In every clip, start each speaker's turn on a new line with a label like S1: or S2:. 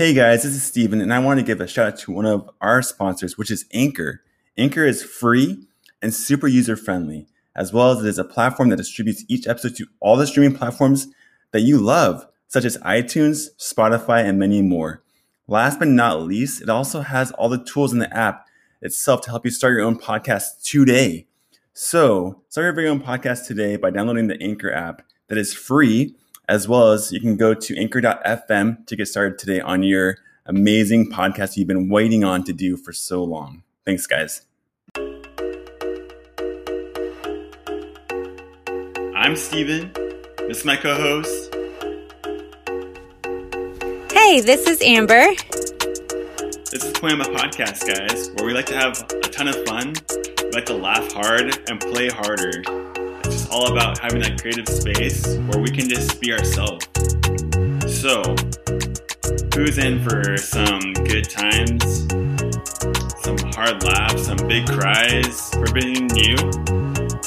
S1: Hey guys, this is Steven, and I want to give a shout out to one of our sponsors, which is Anchor. Anchor is free and super user friendly, as well as it is a platform that distributes each episode to all the streaming platforms that you love, such as iTunes, Spotify, and many more. Last but not least, it also has all the tools in the app itself to help you start your own podcast today. So, start your very own podcast today by downloading the Anchor app that is free as well as you can go to anchor.fm to get started today on your amazing podcast you've been waiting on to do for so long. Thanks, guys. I'm Steven. This is my co host.
S2: Hey, this is Amber.
S1: This is Poiema Podcast, guys, where we like to have a ton of fun, we like to laugh hard, and play harder all about having that creative space where we can just be ourselves. So, who's in for some good times, some hard laughs, some big cries for being new?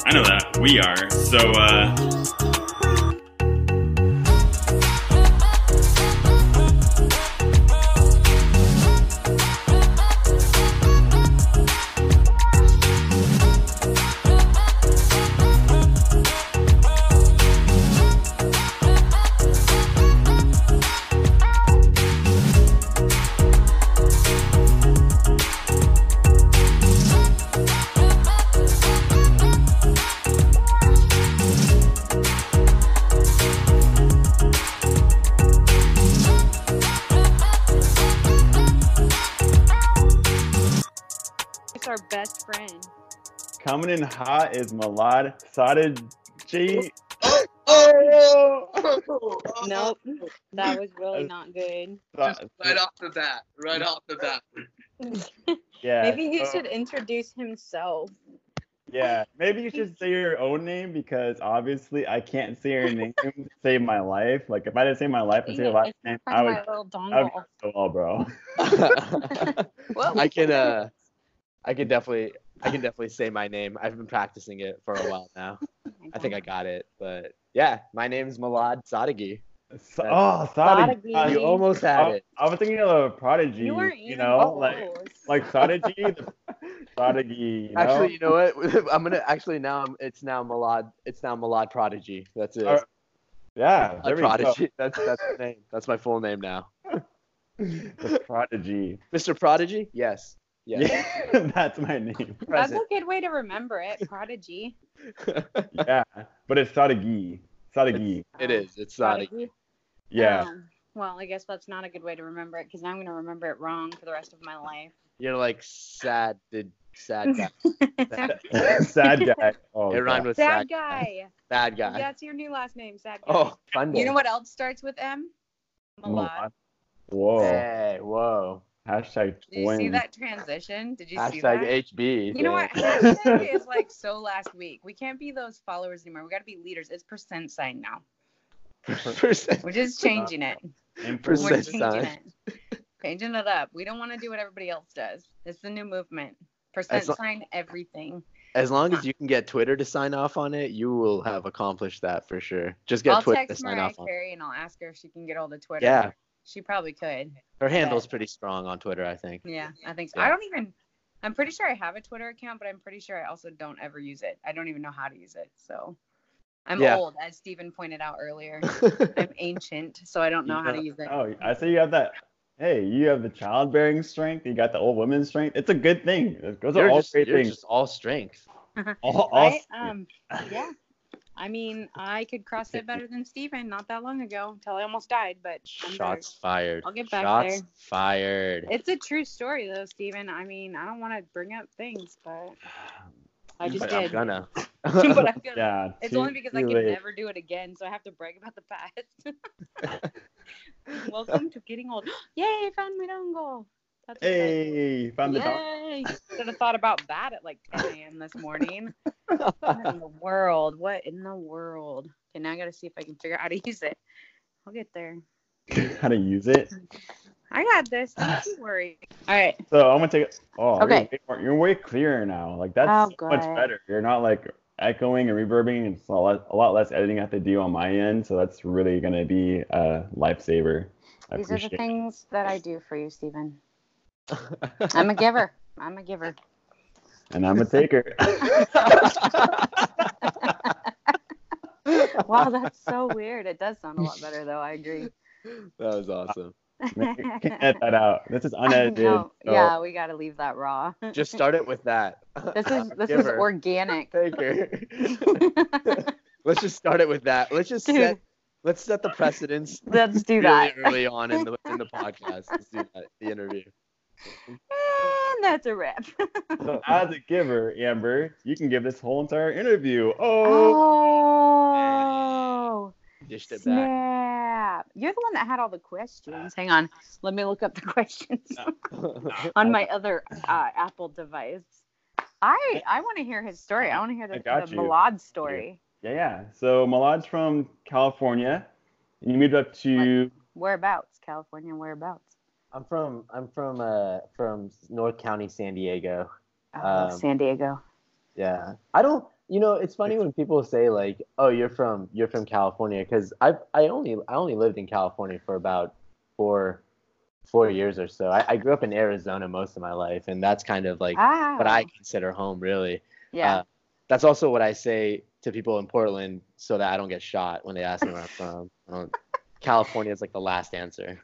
S1: I know that we are. So, uh, Coming hot is Malad Sadaji.
S2: Oh, oh, nope, that was really not good.
S3: Just right off the bat, right off the bat.
S2: yeah. Maybe he so, should introduce himself.
S1: Yeah, maybe you should say your own name because obviously I can't say your name to save my life. Like if I didn't say my life and say your last name, I would, I would so well, bro.
S4: I can uh I could definitely I can definitely say my name. I've been practicing it for a while now. I think I got it, but yeah, my name is Milad Sadeghi.
S1: So, oh, Sadeghi.
S4: You almost had
S1: I,
S4: it.
S1: I was thinking of a prodigy. You, you know, like like Sadeghi, Sadeghi. You know?
S4: Actually, you know what? I'm gonna actually now. I'm, it's now Milad. It's now Milad Prodigy. That's it. Uh,
S1: yeah,
S4: there Prodigy. That's that's the name. That's my full name now.
S1: the Prodigy.
S4: Mr. Prodigy? Yes.
S1: Yeah, that's my name.
S2: That's a good way to remember it. Prodigy.
S1: yeah, but it's Sadeghi. Sadeghi.
S4: It is. It's Sadeghi.
S1: Yeah. Um,
S2: well, I guess that's not a good way to remember it because now I'm going to remember it wrong for the rest of my life.
S4: You're like sad, the sad guy.
S1: sad guy.
S4: Oh, it rhymed with
S2: sad, sad guy.
S4: Bad guy.
S2: That's your new last name, sad
S4: guy. Oh, fun.
S2: You know what else starts with M? Milad.
S1: Whoa.
S4: Hey, whoa.
S1: Hashtag
S2: Did you see that transition? Did you
S4: Hashtag
S2: see that?
S4: HB.
S2: You know what? Hashtag is like so last week. We can't be those followers anymore. We got to be leaders. It's percent sign now. percent. We're just changing it.
S4: percent We're changing
S2: sign. it. Changing it up. We don't want to do what everybody else does. It's the new movement. Percent lo- sign everything.
S4: As long as you can get Twitter to sign off on it, you will have accomplished that for sure. Just get
S2: I'll
S4: Twitter
S2: to sign
S4: Mariah off
S2: Carey and I'll ask her if she can get all the Twitter.
S4: Yeah,
S2: she probably could.
S4: Her handle's pretty strong on Twitter, I think.
S2: Yeah, I think so. Yeah. I don't even. I'm pretty sure I have a Twitter account, but I'm pretty sure I also don't ever use it. I don't even know how to use it. So I'm yeah. old, as Stephen pointed out earlier. I'm ancient, so I don't know how to use it.
S1: Oh, I see you have that. Hey, you have the childbearing strength. You got the old woman's strength. It's a good thing. Those
S4: you're
S1: are all
S4: just,
S1: great
S4: you're
S1: things.
S4: Just all strength.
S1: all, all
S2: right? Um, yeah. I mean, I could cross it better than Steven not that long ago until I almost died, but
S4: I'm shots better. fired.
S2: I'll get back there.
S4: shots
S2: there.
S4: fired.
S2: It's a true story though, Steven. I mean, I don't want to bring up things, but I just
S4: but
S2: did.
S4: I'm gonna.
S2: but I'm gonna.
S1: Yeah,
S2: it's
S1: too,
S2: only because I can
S1: late.
S2: never do it again, so I have to brag about the past. Welcome to getting old. Yay, found my dongle.
S1: That's hey, found the
S2: Yay! Should have thought about that at like 10 a.m. this morning. what in the world? What in the world? Okay, now I gotta see if I can figure out how to use it. I'll get there.
S1: how to use it?
S2: I got this. Don't you worry. All right.
S1: So I'm gonna take. it. Oh,
S2: okay.
S1: You're way, you're way clearer now. Like that's
S2: oh,
S1: so much better. You're not like echoing and reverbing. It's a lot, a lot less editing I have to do on my end. So that's really gonna be a lifesaver. I
S2: These are the
S1: appreciate it.
S2: things that I do for you, Stephen. I'm a giver. I'm a giver.
S1: And I'm a taker.
S2: Wow, that's so weird. It does sound a lot better, though. I agree.
S4: that was awesome.
S1: Man, you can edit that out. This is unedited. so-
S2: Yeah, we got to leave that raw.
S4: Just start it with that.
S2: This is this is
S4: Giver.
S2: organic.
S4: Taker. let's just start it with that. Let's just
S2: Dude.
S4: set let's set the precedence
S2: Let's do
S4: really
S2: that.
S4: early on in the in the podcast. Let's do that, the interview.
S2: And that's a wrap.
S1: So as a giver, Amber, you can give this whole entire interview. Oh,
S2: Oh,
S4: Dished it back.
S2: snap! You're the one that had all the questions. Hang on, let me look up the questions on my other uh, Apple device. I I want to hear his story. I want to hear the,
S1: got
S2: the
S1: you.
S2: Milad story.
S1: yeah, yeah. So Milad's from California. And you moved up to
S2: Whereabouts? California. Whereabouts?
S4: I'm from I'm from uh from North County, San Diego.
S2: Oh,
S4: Um,
S2: San Diego.
S4: Yeah. I don't you know, it's funny when people say like, "Oh, you're from you're from California" cuz I I only I only lived in California for about 4 4 years or so. I, I grew up in Arizona most of my life and that's kind of like
S2: ah,
S4: what I consider home really.
S2: yeah.
S4: uh, That's also what I say to people in Portland so that I don't get shot when they ask me where I'm from. California is like the last answer.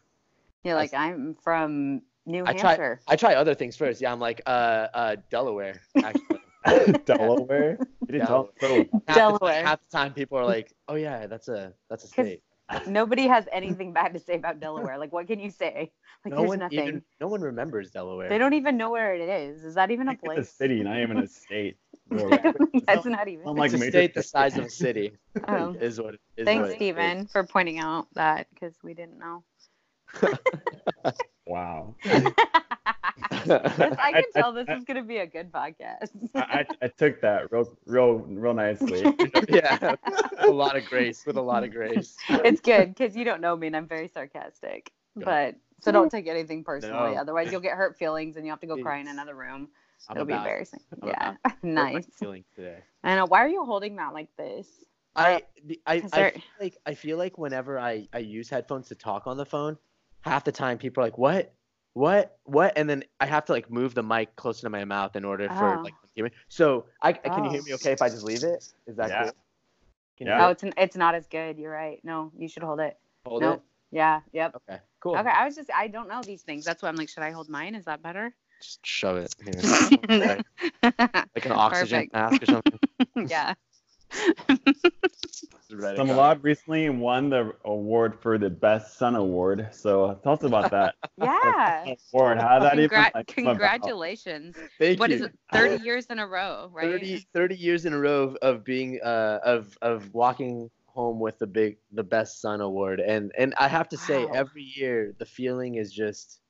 S2: You're like I'm from New
S4: I try
S2: Hampshire.
S4: I try other things first. Yeah, I'm like uh uh Delaware actually.
S1: Delaware. You didn't tell so
S4: Half the-
S2: Delaware.
S4: half the time people are like, "Oh yeah, that's a that's a
S2: 'Cause
S4: state."
S2: Nobody has anything bad to say about Delaware. Like, what can you say? Like,
S4: no
S2: there's
S4: one
S2: nothing.
S4: even no one remembers Delaware.
S2: They don't even know where it is. Is that even a
S1: It's a
S2: place?
S1: city, not even a state.
S2: I don't- That's not even.
S1: I'm like
S4: it's a
S1: major
S4: state the size of a city.
S2: Oh.
S4: is what is
S2: Thanks,
S4: what it
S2: for pointing out that because we didn't know.
S1: Wow.
S2: I
S1: I-
S2: can
S1: I-
S2: tell this is going to be a good podcast.
S1: I, I, I took that real, real, real nicely.
S4: yeah, a lot of grace with a lot of grace.
S2: it's good because you don't know me and I'm very sarcastic.
S4: Yeah.
S2: But so don't take anything personally.
S4: No.
S2: Otherwise, you'll get hurt feelings and you have to go cry in another room.
S4: I'm
S2: It'll be embarrassing.
S4: I'm
S2: yeah,
S4: about hurt my
S2: nice.
S4: feelings today.
S2: I know. Why are you holding that like this?
S4: I the- I,
S2: Is
S4: I
S2: there-
S4: feel like I feel like whenever I I use headphones to talk on the phone, half the time people are like, "What? What? What?" And then I have to like move the mic closer to my mouth in order for
S2: Oh.
S4: like ah. hear me. So I can you hear
S2: Oh.
S4: me okay if I just leave it? Is that
S1: Yeah.
S4: cool? Can
S1: Yeah.
S4: you
S2: Oh, it's it's not as good. You're right. No, you should hold it.
S4: hold
S2: no.
S4: it?
S2: Yeah. Yep.
S4: Okay, cool.
S2: Okay. I was just I don't know these things. That's why I'm like, should I hold mine? Is that better?
S4: Just shove it here. like, like an oxygen
S2: Perfect.
S4: mask or something.
S2: yeah.
S4: Right
S1: So recently won the award for the Best Son Award. So tell us about that
S2: Yeah.
S1: award. How did that even like, come about?
S2: congratulations.
S4: Thank
S2: What
S4: you.
S2: is it? 30 years in a row, right?
S4: 30, 30 years in a row of, of being uh of of walking home with the big the best son award and and i have to say
S2: Wow.
S4: every year the feeling is just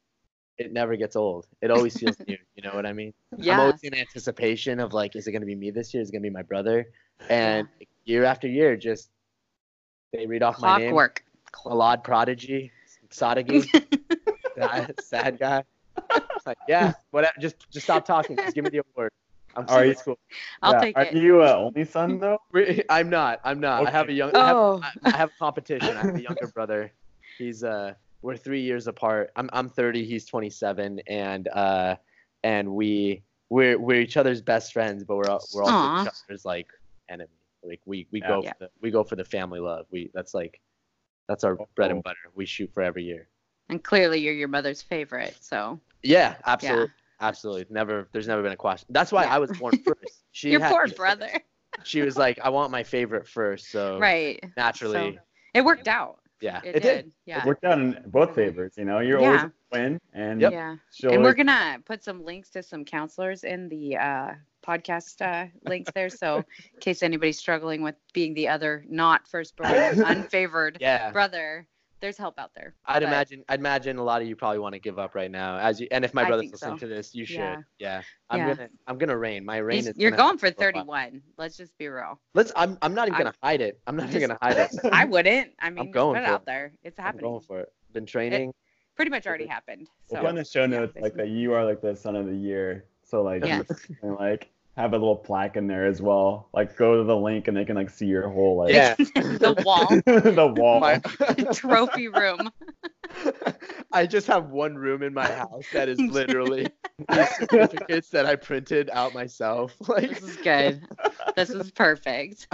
S4: it never gets old it always feels new you know what i mean i'm
S2: Yeah.
S4: always in anticipation of like is it going to be me this year is it going to be my brother and year after year just they read off my name
S2: Clockwork.
S4: Milad prodigy sadagi sad, sad guy like yeah whatever just just stop talking just give me the award i'm
S1: Are you-
S4: serious cool
S2: I'll
S1: Yeah.
S2: take
S1: Are
S2: it.
S1: you uh, only son though?
S4: I'm not. I'm not. I have a
S1: Okay.
S4: young. I have,
S2: Oh.
S4: I- I have a competition. I have a younger brother. He's uh. We're three years apart. I'm I'm 30. He's 27, and uh, and we we're we're each other's best friends, but we're al- we're also
S2: Aw.
S4: each other's like enemy. Like we we
S1: Yeah.
S4: go
S2: Yeah.
S4: for the, we go for the family love. We that's like that's our bread
S1: Oh.
S4: and butter. We shoot for every year.
S2: And clearly you're your mother's favorite. So
S4: Yeah, absolutely. Absolutely. Never there's never been a question. That's why
S2: Yeah.
S4: I was born first. She
S2: your
S4: had-
S2: poor brother.
S4: She was like, I want my favorite first. So
S2: right.
S4: naturally,
S2: So, it worked out.
S4: Yeah.
S2: It, did. Yeah.
S1: It worked out in both favors. You know, you're
S2: Yeah.
S1: always a win, and
S4: Yep.
S2: Yeah.
S1: she'll
S2: And we're gonna put some links to some counselors in the uh, podcast uh, links there. So in case anybody's struggling with being the other not firstborn, unfavored
S4: Yeah.
S2: brother, there's help out there.
S4: I'd
S2: But-
S4: imagine I'd imagine a lot of you probably want to give up right now. As you and if my brother's
S2: think
S4: listening
S2: so.
S4: to this, you should.
S2: Yeah.
S4: Yeah. I'm
S2: Yeah.
S4: gonna I'm gonna rain. My rain
S2: You're,
S4: is
S2: you're
S4: gonna
S2: for
S4: have to go up.
S2: 31. Let's just be real.
S4: Let's I'm I'm not even
S2: I'm-
S4: gonna hide it. I'm not even gonna hide it.
S2: I wouldn't. I mean, just
S4: going
S2: put it out
S4: it.
S2: there. It's happening.
S4: I'm going for it. Been training.
S2: Pretty much already happened.
S1: We'll
S2: So
S1: put in the show
S2: yeah,
S1: notes like that you are like the son of the year. So like,
S2: Yes.
S1: and like have a little plaque in there as well. Like go to the link and they can like see your whole like
S4: Yeah.
S2: the wall,
S1: the wall.
S4: My-
S2: trophy room.
S4: I just have one room in my house that is literally certificates that I printed out myself. Like
S2: this is good. This is perfect.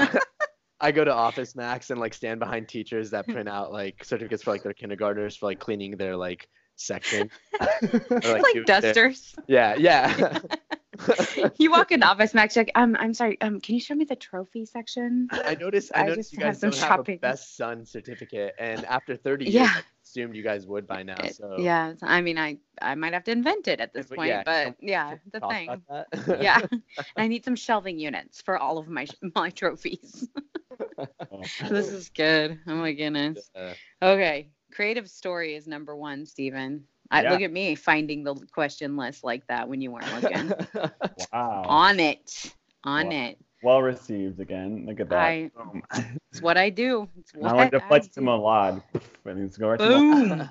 S4: I go to Office Max and like stand behind teachers that print out like certificates for like their kindergartners for like cleaning their like section.
S2: or, like, like dusters.
S4: Their... Yeah, yeah.
S2: you walk in the Office Max, like, um, I'm sorry, um, can you show me the trophy section?
S4: I noticed. I, I noticed you guys have don't shopping. have a best son certificate, and after 30 years, yeah. I assumed you guys would by now. So
S2: yeah, I mean, I I might have to invent it at this point, yeah, but yeah, the thing. yeah, I need some shelving units for all of my my trophies. this is good. Oh my goodness. Okay, creative story is number one, Stephen. I, yeah. Look at me finding the question list like that when you weren't looking.
S1: wow.
S2: On it. On well, it.
S1: Well received again. Look at that.
S2: I, it's what I do. It's what
S1: I like to flex to Milad.
S2: Boom.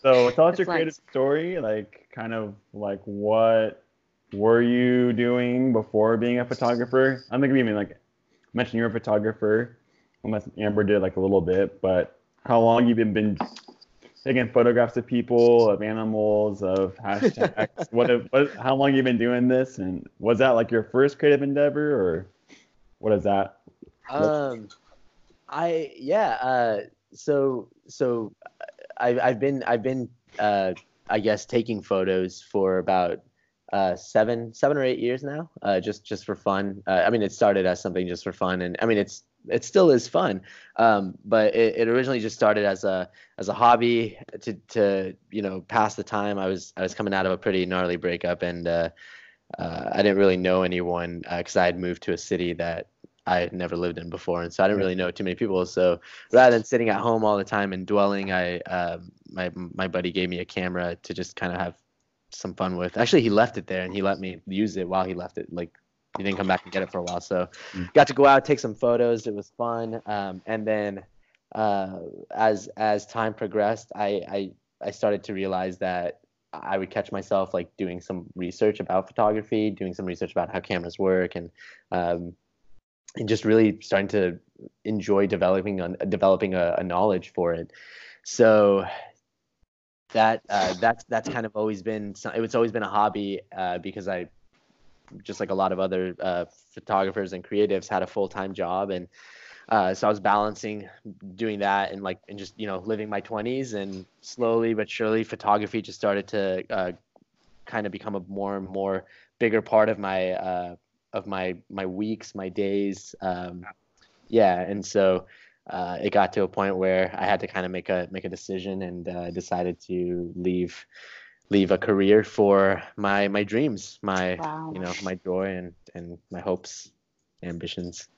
S1: so tell us your creative story. Like kind of like what were you doing before being a photographer? I'm thinking even like mention you're a photographer. Unless Amber did like a little bit, but how long you've been, been taking photographs of people, of animals, of hashtags. what, what, how long you been doing this, and was that like your first creative endeavor, or what is that?
S4: Um, I yeah. Uh, so so I've I've been I've been uh, I guess taking photos for about uh, seven seven or eight years now, uh, just just for fun. Uh, I mean, it started as something just for fun, and I mean, it's it still is fun. Um, but it, it originally just started as a as a hobby to to you know pass the time. I was I was coming out of a pretty gnarly breakup, and uh, uh, I didn't really know anyone because uh, I had moved to a city that I had never lived in before, and so I didn't really know too many people. So rather than sitting at home all the time and dwelling, I um, my my buddy gave me a camera to just kind of have some fun with. Actually, he left it there and he let me use it while he left it like he didn't come back and get it for a while. So mm. got to go out, take some photos. It was fun. Um, and then uh, as as time progressed, I, I I started to realize that I would catch myself like doing some research about photography, doing some research about how cameras work, and um, and just really starting to enjoy developing a, developing a, a knowledge for it. So that uh, that's that's kind of always been it's always been a hobby uh, because I just like a lot of other uh, photographers and creatives had a full-time job. And uh, so I was balancing doing that and like and just you know living my 20s and slowly but surely photography just started to uh, kind of become a more and more bigger part of my uh, of my my weeks my days. Um, yeah. And so uh, it got to a point where I had to kind of make a make a decision and uh, decided to leave leave a career for my my dreams, my wow. you know my joy and and my hopes, ambitions.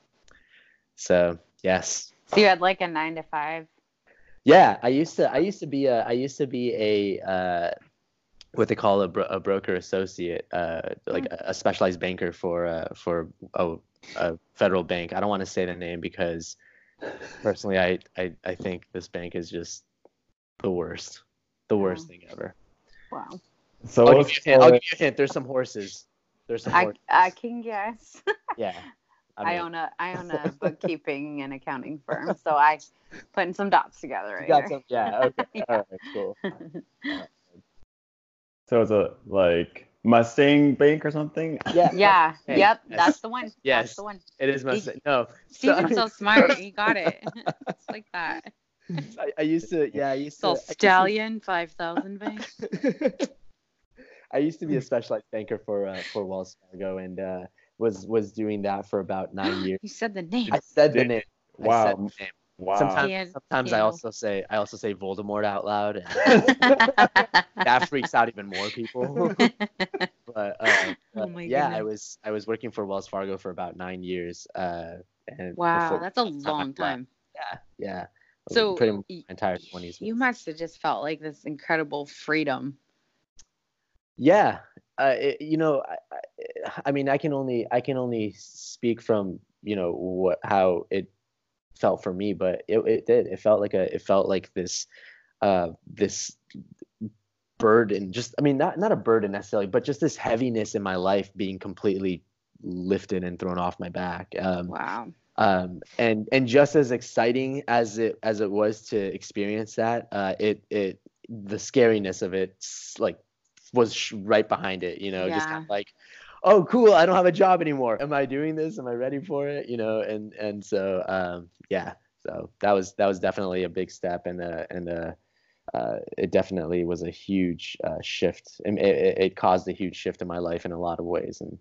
S4: So yes.
S2: So you had like a nine to five.
S4: Yeah, I used to. I used to be a. I used to be a. Uh, what they call a, bro- a broker associate, uh, like a, a specialized banker for uh, for a, a federal bank. I don't want to say the name because personally, I, I I think this bank is just the worst, the worst thing ever.
S2: Wow.
S4: So I'll give, you a hint. I'll give you a hint. There's some horses. There's some.
S2: I, I can guess.
S4: yeah.
S2: I, mean, I, own a I own a bookkeeping and accounting firm, so I putting some dots together. Right got some,
S4: yeah. Okay. yeah. All right. Cool.
S1: So it's a like Mustang Bank or something.
S2: Yeah. Yeah. Hey, yep. Yes. That's the one.
S4: Yes.
S2: That's the one.
S4: It is Mustang. No.
S2: Steven's so smart. He got it. it's like that.
S4: I, I, used to, yeah, I used
S2: to. Stallion five thousand bank.
S4: I used to be a specialized banker for uh, for Wells Fargo and uh, was was doing that for about nine years.
S2: You said the name.
S4: I said the name.
S1: Wow. The name. Wow.
S4: Sometimes, sometimes I also say I also say Voldemort out loud, and that freaks out even more people. but, uh, oh but yeah, goodness. I was I was working for Wells Fargo for about nine years. Uh, and
S2: wow, that's a long time.
S4: Yeah, yeah
S2: so
S4: pretty much entire 20s
S2: you must have just felt like this incredible freedom.
S4: Yeah uh, it, you know I, I, mean i can only i can only speak from you know what how it felt for me but it, it did. It felt like a it felt like this uh this burden just i mean not not a burden necessarily but just this heaviness in my life being completely lifted and thrown off my back. Um
S2: wow
S4: um, and and just as exciting as it as it was to experience that, uh, it it the scariness of it like was right behind it you know yeah. just kind of like oh cool i don't have a job anymore am i doing this am i ready for it you know and and so um yeah so that was that was definitely a big step and uh and uh uh, it definitely was a huge uh, shift. It, it, it, caused a huge shift in my life in a lot of ways. And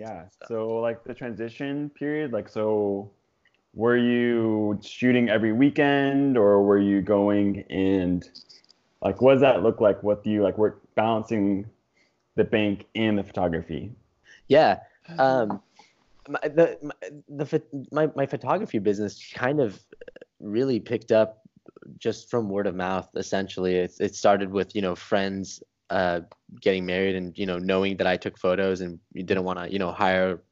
S1: yeah, so. so like the transition period, like so, were you shooting every weekend, or were you going and like what does that look like? What do you like? Work balancing the bank and the photography.
S4: Yeah. Um, my, the my, the my my photography business kind of really picked up just from word of mouth. Essentially, it it started with you know friends uh, getting married and you know knowing that I took photos and didn't want to you know hire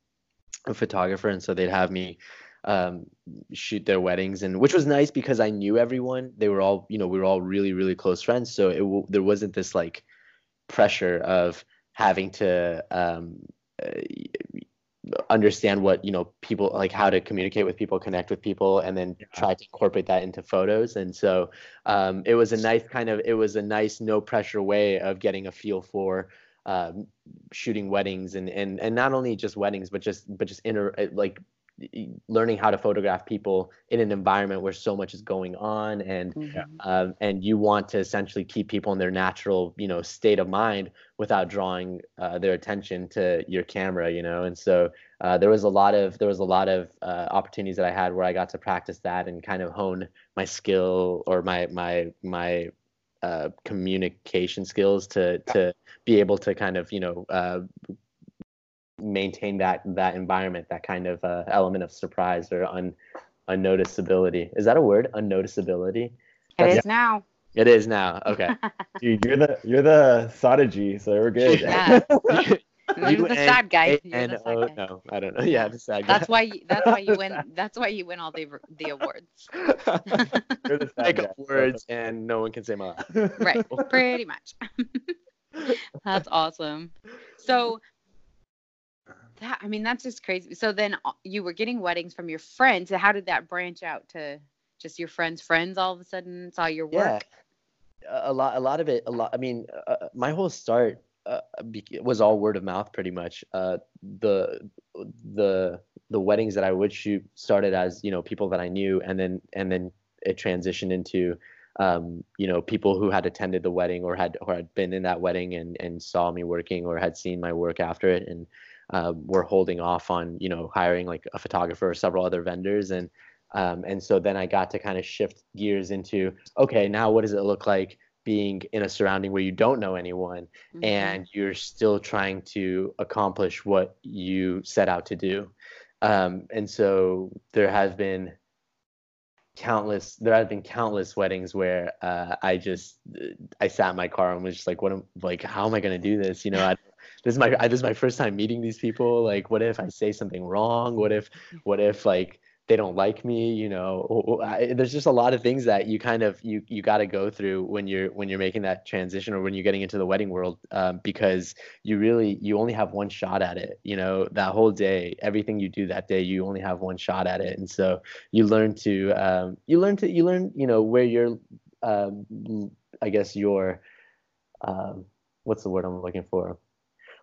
S4: a photographer, and so they'd have me um, shoot their weddings, and which was nice because I knew everyone. They were all you know we were all really really close friends, so it there wasn't this like pressure of having to um, uh, understand what you know people like how to communicate with people connect with people and then yeah. try to incorporate that into photos and so um, it was a nice kind of it was a nice no pressure way of getting a feel for um, shooting weddings and and and not only just weddings but just but just inner like learning how to photograph people in an environment where so much is going on and mm-hmm. um, and you want to essentially keep people in their natural you know state of mind without drawing uh, their attention to your camera you know and so uh, there was a lot of there was a lot of uh, opportunities that I had where I got to practice that and kind of hone my skill or my my my uh, communication skills to to be able to kind of you know uh, maintain that that environment, that kind of uh, element of surprise or un unnoticeability. Is that a word? Unnoticeability. It
S2: That's, is now.
S4: It is now. Okay.
S1: Dude, you're the you're the Sadaji, so we're good.
S2: Yeah. You're the sad guy.
S4: And, oh, no, I don't know. Yeah, the sad
S2: guy. That's why. You, that's why you win. That's why you win all the the awards.
S4: You're the sad guy. up words, and no one can say my.
S2: Right. Pretty much. that's awesome. So that I mean that's just crazy. So then uh, you were getting weddings from your friends. How did that branch out to just your friends' friends all of a sudden saw your work?
S4: Yeah. A lot, a lot of it. A lot. I mean, uh, uh my whole start uh, was all word of mouth, pretty much. Uh, the the the weddings that I would shoot started as you know people that I knew, and then and then it transitioned into um, you know people who had attended the wedding or had or had been in that wedding and and saw me working or had seen my work after it and uh, we're holding off on you know hiring like a photographer or several other vendors. And um, and so then I got to kind of shift gears into okay now what does it look like being in a surrounding where you don't know anyone mm-hmm. and you're still trying to accomplish what you set out to do? Um, and so there has been countless there have been countless weddings where uh, i just i sat in my car and was just like what am like how am i going to do this? You know I, this is my this is my first time meeting these people. Like what if i say something wrong? What if what if like they don't like me you know? I, there's just a lot of things that you kind of you you got to go through when you're when you're making that transition or when you're getting into the wedding world um, because you really you only have one shot at it you know? That whole day everything you do that day you only have one shot at it. And so you learn to um, you learn to you learn you know where you're um, i guess your um, what's the word i'm looking for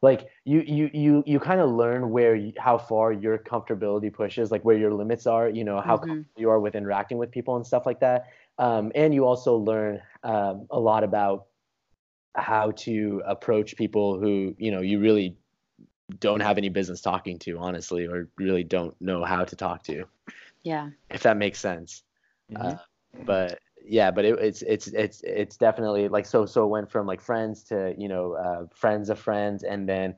S4: like you you you you kind of learn where you, how far your comfortability pushes like where your limits are you know how mm-hmm. you are with interacting with people and stuff like that um, and you also learn um, a lot about how to approach people who you know you really don't have any business talking to honestly or really don't know how to talk to
S2: yeah
S4: if that makes sense mm-hmm. uh, but yeah, but it, it's it's it's it's definitely like so so went from like friends to you know uh, friends of friends, and then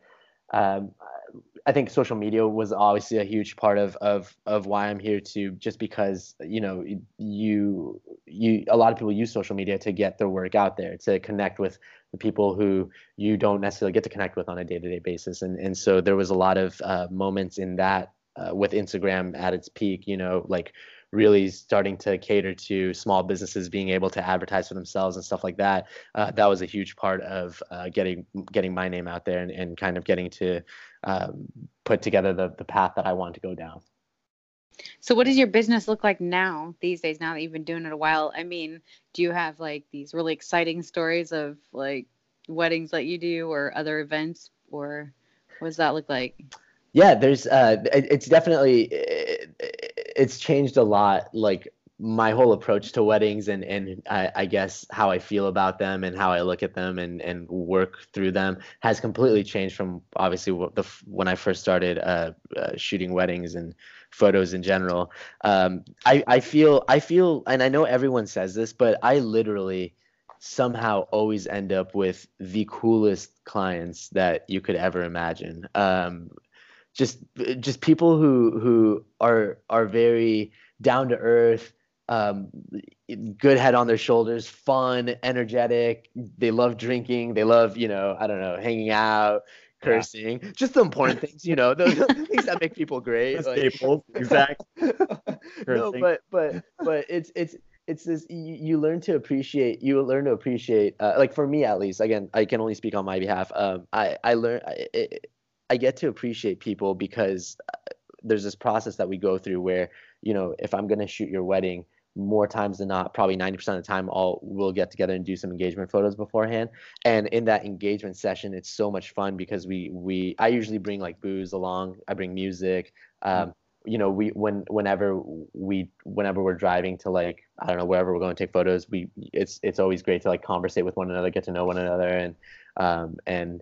S4: um, I think social media was obviously a huge part of of of why I'm here too, just because you know you you a lot of people use social media to get their work out there, to connect with the people who you don't necessarily get to connect with on a day to day basis, and and so there was a lot of uh, moments in that uh, with Instagram at its peak, you know, like really starting to cater to small businesses being able to advertise for themselves and stuff like that. Uh, that was a huge part of uh, getting getting my name out there and, and kind of getting to um, put together the the path that I wanted to go down.
S2: So, what does your business look like now, these days, now that you've been doing it a while? I mean, do you have like these really exciting stories of like weddings that you do or other events, or what does that look like?
S4: Yeah, there's, uh, it, it's definitely, it, it's changed a lot. Like, my whole approach to weddings and and I, I, guess how I feel about them and how I look at them and and work through them has completely changed from obviously the when I first started uh, uh, shooting weddings and photos in general. Um, I I feel I feel and I know everyone says this, but I literally somehow always end up with the coolest clients that you could ever imagine. Um, just just people who who are are very down to earth um, good head on their shoulders, fun, energetic. They love drinking. They love, you know, I don't know, hanging out, cursing, yeah. just the important things, you know, the, the things that make people great.
S1: Like, staples, exactly.
S4: no, but but but it's it's it's this you, you learn to appreciate you learn to appreciate uh, like for me at least again i can only speak on my behalf um i i learn I, I get to appreciate people because uh, there's this process that we go through where you know if i'm going to shoot your wedding more times than not, probably 90% of the time, all we'll get together and do some engagement photos beforehand. And in that engagement session, it's so much fun because we we I usually bring like booze along. I bring music. Um, you know, we when whenever we whenever we're driving to like I don't know wherever we're going to take photos, we it's it's always great to like conversate with one another, get to know one another, and um, and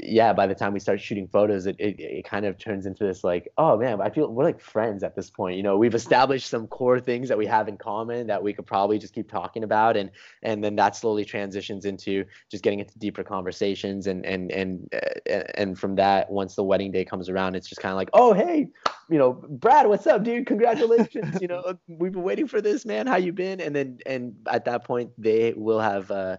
S4: yeah, by the time we start shooting photos, it, it, it kind of turns into this like, oh man, I feel we're like friends at this point. You know, we've established some core things that we have in common that we could probably just keep talking about, and and then that slowly transitions into just getting into deeper conversations, and and and uh, and from that, once the wedding day comes around, it's just kind of like, oh hey, you know, Brad, what's up, dude? Congratulations, you know, we've been waiting for this, man. How you been? And then and at that point, they will have. Uh,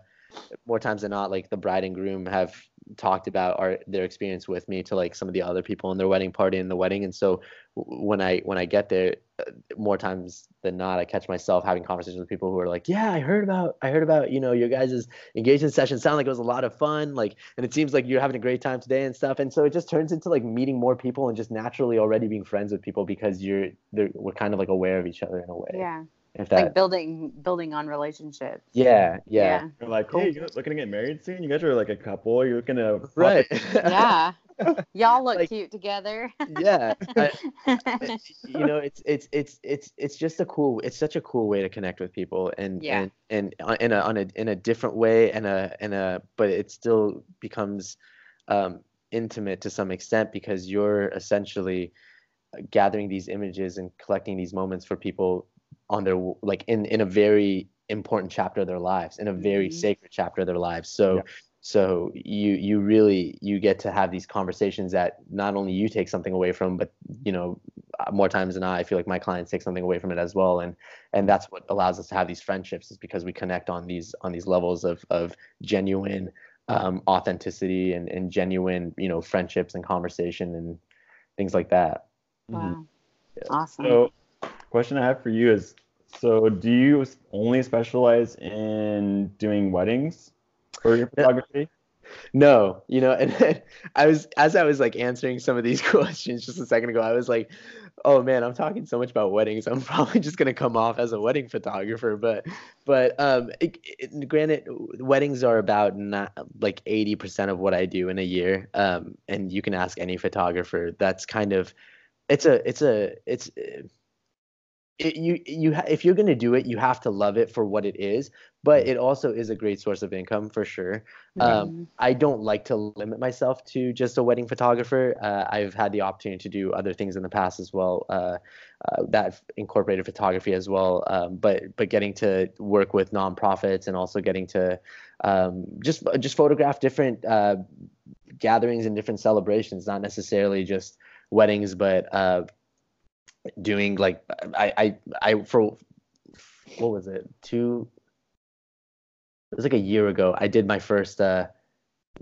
S4: more times than not, like the bride and groom have talked about our their experience with me to like some of the other people in their wedding party in the wedding and so when i when i get there uh, more times than not i catch myself having conversations with people who are like yeah i heard about i heard about you know your guys' engagement session. Sound like it was a lot of fun like and it seems like you're having a great time today and stuff. And so it just turns into like meeting more people and just naturally already being friends with people because you're we're kind of like aware of each other in a way.
S2: Yeah if that like building building on relationships.
S4: Yeah yeah,
S1: yeah. like hey you guys looking to get married soon? You guys are like a couple. You're looking to
S4: right.
S2: yeah. Y'all look like, cute together.
S4: Yeah. I, you know it's it's it's it's it's just a cool it's such a cool way to connect with people and yeah. and and in a on a in a different way and a and a but it still becomes um intimate to some extent because you're essentially gathering these images and collecting these moments for people on their like in in a very important chapter of their lives in a very mm-hmm. sacred chapter of their lives so yeah. so you you really you get to have these conversations that not only you take something away from but you know more times than not i feel like my clients take something away from it as well and and that's what allows us to have these friendships is because we connect on these on these levels of of genuine um, authenticity and, and genuine you know friendships and conversation and things like that
S2: wow mm-hmm. yeah. awesome
S1: so question I have for you is so do you only specialize in doing weddings for your photography?
S4: No, you know, and I was as I was like answering some of these questions just a second ago, I was like, oh man, I'm talking so much about weddings. I'm probably just gonna come off as a wedding photographer, but but um, it, it, granted, weddings are about not like 80% of what I do in a year. Um, and you can ask any photographer. That's kind of it's a it's a it's it, you you if you're going to do it you have to love it for what it is but it also is a great source of income for sure. Um, mm-hmm. i don't like to limit myself to just a wedding photographer. Uh, i've had the opportunity to do other things in the past as well uh, uh, that incorporated photography as well um, but but getting to work with nonprofits and also getting to um, just just photograph different uh, gatherings and different celebrations not necessarily just weddings but uh, doing like I I I for what was it two it was like a year ago I did my first uh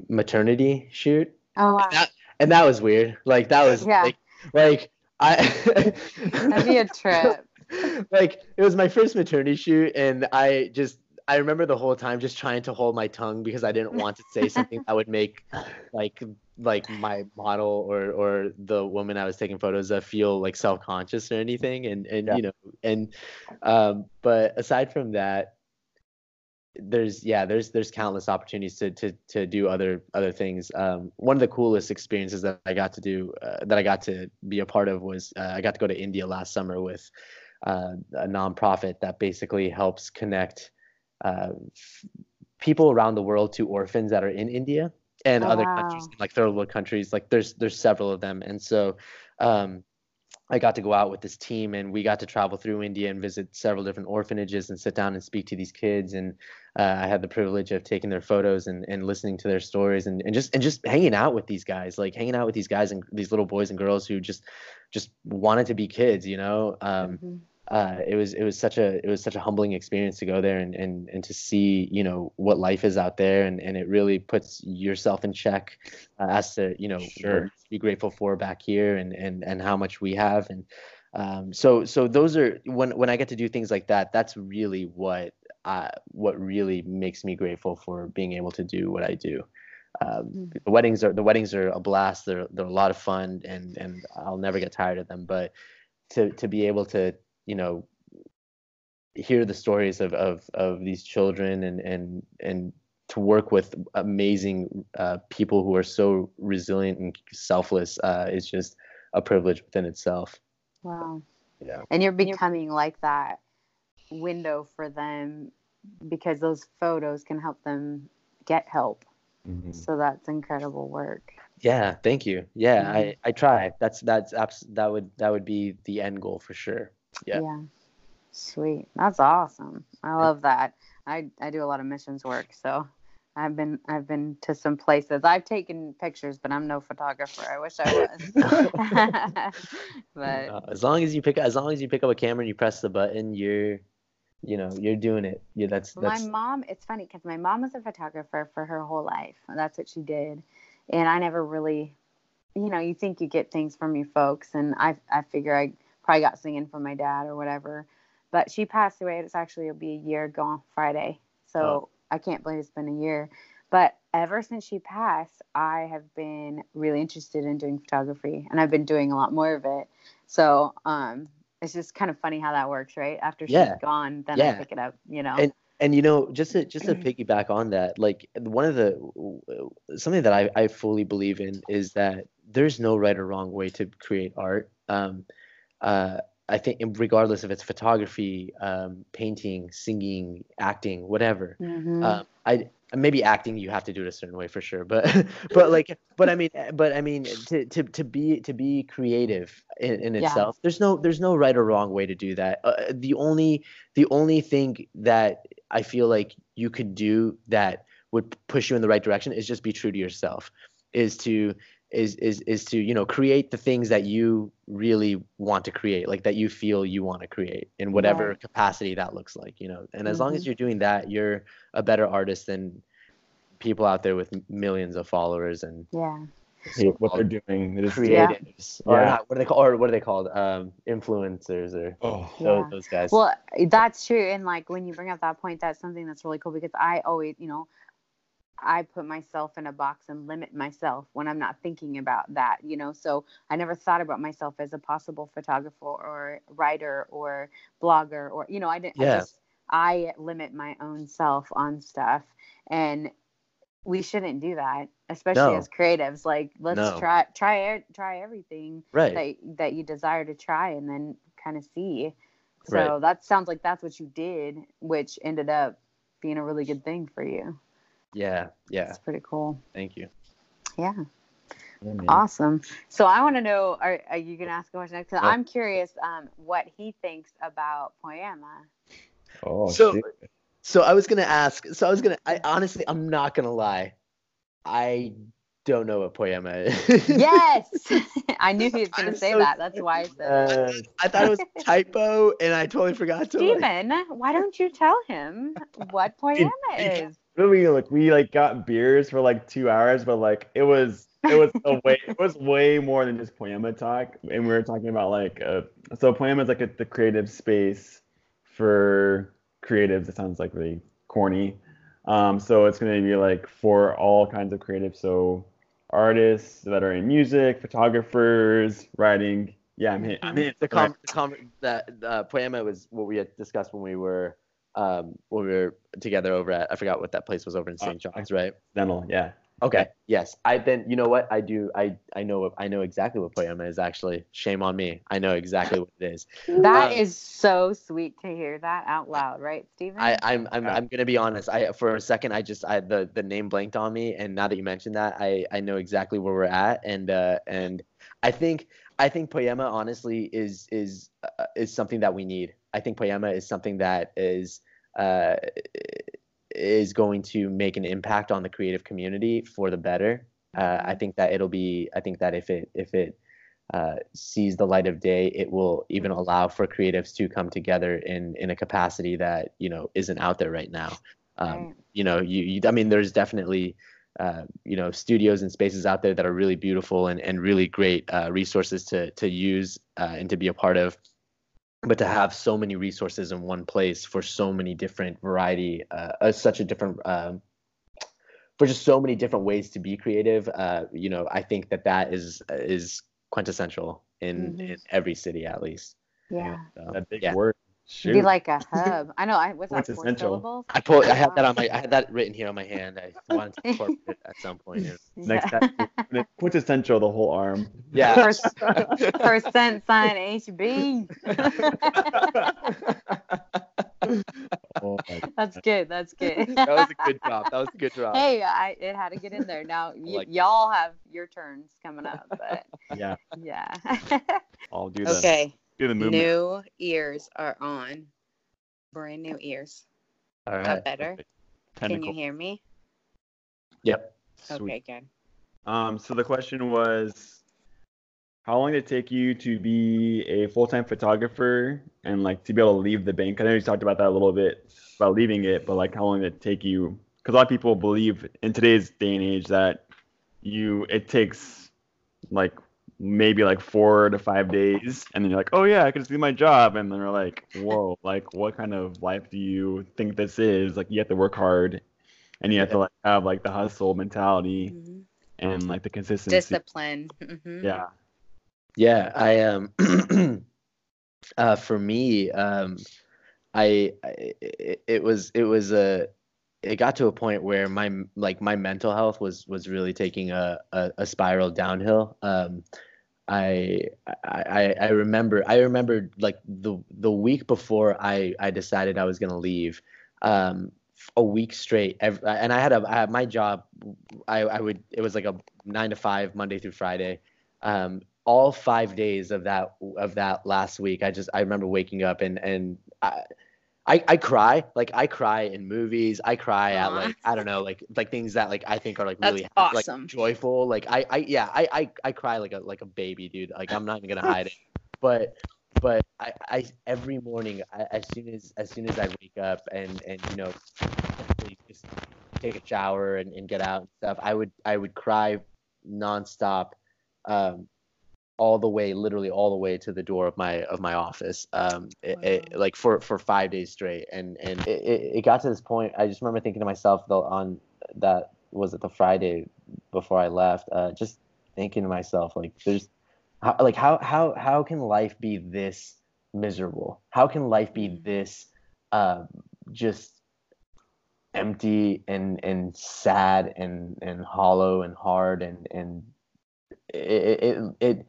S4: maternity shoot.
S2: Oh wow.
S4: And that, and that was weird. Like that was yeah. like like I
S2: That'd be a trip.
S4: like it was my first maternity shoot and I just I remember the whole time just trying to hold my tongue because I didn't want to say something that would make like like my model or or the woman I was taking photos of feel like self conscious or anything. And and yeah. you know and um, but aside from that, there's yeah there's there's countless opportunities to to to do other other things um, one of the coolest experiences that i got to do uh, that i got to be a part of was uh, i got to go to india last summer with uh, a nonprofit that basically helps connect uh, people around the world to orphans that are in india and oh, other countries like third world countries like there's there's several of them and so um, I got to go out with this team and we got to travel through India and visit several different orphanages and sit down and speak to these kids. And uh, I had the privilege of taking their photos and, and listening to their stories and, and just and just hanging out with these guys, like hanging out with these guys and these little boys and girls who just just wanted to be kids, you know. Um, mm-hmm uh, it was it was such a it was such a humbling experience to go there and, and and to see you know what life is out there and, and it really puts yourself in check uh, as to you know sure. to be grateful for back here and and and how much we have and um, so so those are when when I get to do things like that that's really what uh, what really makes me grateful for being able to do what I do. Um, mm-hmm. the weddings are the weddings are a blast. They're they're a lot of fun and and I'll never get tired of them. But to to be able to you know hear the stories of of of these children and and and to work with amazing uh, people who are so resilient and selfless uh, is just a privilege within itself.
S2: Wow. Yeah. And you're becoming like that window for them because those photos can help them get help. Mm-hmm. So that's incredible work.
S4: Yeah, thank you. Yeah, mm-hmm. I I try. That's that's abs- that would that would be the end goal for sure. Yeah. Yeah.
S2: Sweet. That's awesome. I love that. I I do a lot of missions work, so I've been I've been to some places. I've taken pictures, but I'm no photographer. I wish I was.
S4: but uh, as long as you pick as long as you pick up a camera and you press the button, you're you know you're doing it. Yeah, that's, that's...
S2: my mom. It's funny because my mom was a photographer for her whole life. That's what she did, and I never really, you know, you think you get things from your folks, and I I figure I probably got singing from my dad or whatever. But she passed away. It's actually it'll be a year gone Friday. So oh. I can't believe it's been a year. But ever since she passed, I have been really interested in doing photography, and I've been doing a lot more of it. So um, it's just kind of funny how that works, right? After she's yeah. gone, then yeah. I pick it up, you know.
S4: And and you know, just to just to piggyback on that, like one of the something that I I fully believe in is that there's no right or wrong way to create art. Um, uh, I think regardless if it's photography, um, painting, singing, acting, whatever. Mm-hmm. Um, I maybe acting you have to do it a certain way for sure, but but like but I mean but I mean to to to be to be creative in, in itself. Yeah. There's no there's no right or wrong way to do that. Uh, the only the only thing that I feel like you could do that would push you in the right direction is just be true to yourself. Is to is is is to you know create the things that you really want to create like that you feel you want to create in whatever right. capacity that looks like you know and as mm-hmm. long as mm-hmm. you're doing that you're a better artist than people out there with millions of followers and
S2: yeah
S1: what they're doing
S4: it is creatives yeah. or yeah. what are they called or what are they called um influencers or oh. those, yeah. those guys
S2: well that's true and like when you bring up that point that's something that's really cool because i always you know I put myself in a box and limit myself when I'm not thinking about that, you know. So I never thought about myself as a possible photographer or writer or blogger or you know, I didn't yeah. I just I limit my own self on stuff and we shouldn't do that, especially no. as creatives. Like let's no. try try try everything
S4: right.
S2: that that you desire to try and then kind of see. So right. that sounds like that's what you did, which ended up being a really good thing for you.
S4: Yeah, yeah.
S2: It's pretty cool.
S4: Thank you.
S2: Yeah. yeah awesome. So I want to know, are, are you going to ask a question next? Because oh. I'm curious um, what he thinks about Poiema.
S4: Oh, so, shit. so I was going to ask, so I was going to, I honestly, I'm not going to lie. I don't know what Poiema
S2: is. yes, I knew he was going to say so that. That's why I said uh,
S4: I thought it was a typo, and I totally forgot to.
S2: Steven, like... why don't you tell him what Poiema is?
S1: Really like we like got beers for like two hours, but like it was it was a way it was way more than just Poiema talk, and we were talking about like uh, so Poiema is like a, the creative space for creatives. It sounds like really corny. Um, so it's going to be like for all kinds of creative. So artists that are in music, photographers, writing. Yeah, I'm, hit, I'm
S4: hitting the com, the com that uh, Poiema was what we had discussed when we were um when we were together over at I forgot what that place was over in St. Uh, John's, right?
S1: Dental, yeah.
S4: Okay. Yes. I then you know what I do I I know I know exactly what Poiema is actually. Shame on me. I know exactly what it is.
S2: That um, is so sweet to hear that out loud, right, Stephen?
S4: I I'm I'm, I'm gonna be honest. I for a second I just I the the name blanked on me, and now that you mentioned that, I I know exactly where we're at, and uh and I think I think Poiema honestly is is uh, is something that we need. I think Poiema is something that is uh is going to make an impact on the creative community for the better. Uh, I think that it'll be. I think that if it if it uh, sees the light of day, it will even allow for creatives to come together in in a capacity that you know isn't out there right now. Um, you know, you, you, I mean, there's definitely uh, you know studios and spaces out there that are really beautiful and and really great uh, resources to to use uh, and to be a part of but to have so many resources in one place for so many different variety uh, uh, such a different um, for just so many different ways to be creative uh, you know i think that that is is quintessential in, mm-hmm. in every city at least
S2: yeah
S1: so, that big yeah. word
S2: Shoot. Be like a hub. I know. I was that four syllables.
S4: I pulled. I had that on my. I had that written here on my hand. I wanted to incorporate it at some point. Yeah.
S1: Next time, quintessential. The whole arm.
S4: Yeah.
S2: percent sign HB. oh that's good. That's good.
S4: that was a good drop. That was a good drop.
S2: Hey, I, it had to get in there. Now y- like y'all have your turns coming up, but
S1: yeah,
S2: yeah.
S1: I'll do that.
S2: Okay. Do the movement. New ears are on. Brand new ears.
S4: All right.
S2: Got better. Can you hear me?
S4: Yep.
S2: Sweet. Okay, good.
S1: Um, so the question was, how long did it take you to be a full-time photographer and like to be able to leave the bank? I know you talked about that a little bit about leaving it, but like how long did it take you? Because a lot of people believe in today's day and age that you it takes like maybe like four to five days and then you're like oh yeah i can just do my job. And then they're like whoa like what kind of life do you think this is? Like you have to work hard and you have to like have like the hustle mentality mm-hmm. and like the consistency.
S2: Discipline. Mm-hmm.
S1: yeah.
S4: Yeah i um uh for me um i, I it, it was it was a it got to a point where my like my mental health was was really taking a, a, a spiral downhill. Um I, I I remember I remember like the the week before I I decided I was gonna leave, um, a week straight. Every, and I had a I had my job. I I would it was like a nine to five Monday through Friday. Um, all five days of that of that last week, I just I remember waking up and and I, I, I cry like I cry in movies. I cry Aww. at like I don't know like like things that like I think are like really awesome. like joyful. Like I I yeah I, I I cry like a like a baby, dude. Like I'm not even gonna hide it. But but I, I every morning I, as soon as as soon as I wake up and and you know just take a shower and, and get out and stuff, I would I would cry nonstop. Um, all the way, literally all the way to the door of my of my office, um, wow. it, like for for five days straight. And and it, it got to this point. I just remember thinking to myself though on that was it the Friday before I left, uh, just thinking to myself like, there's how, like how how how can life be this miserable? How can life be mm. this uh, just empty and and sad and and hollow and hard and and it it, it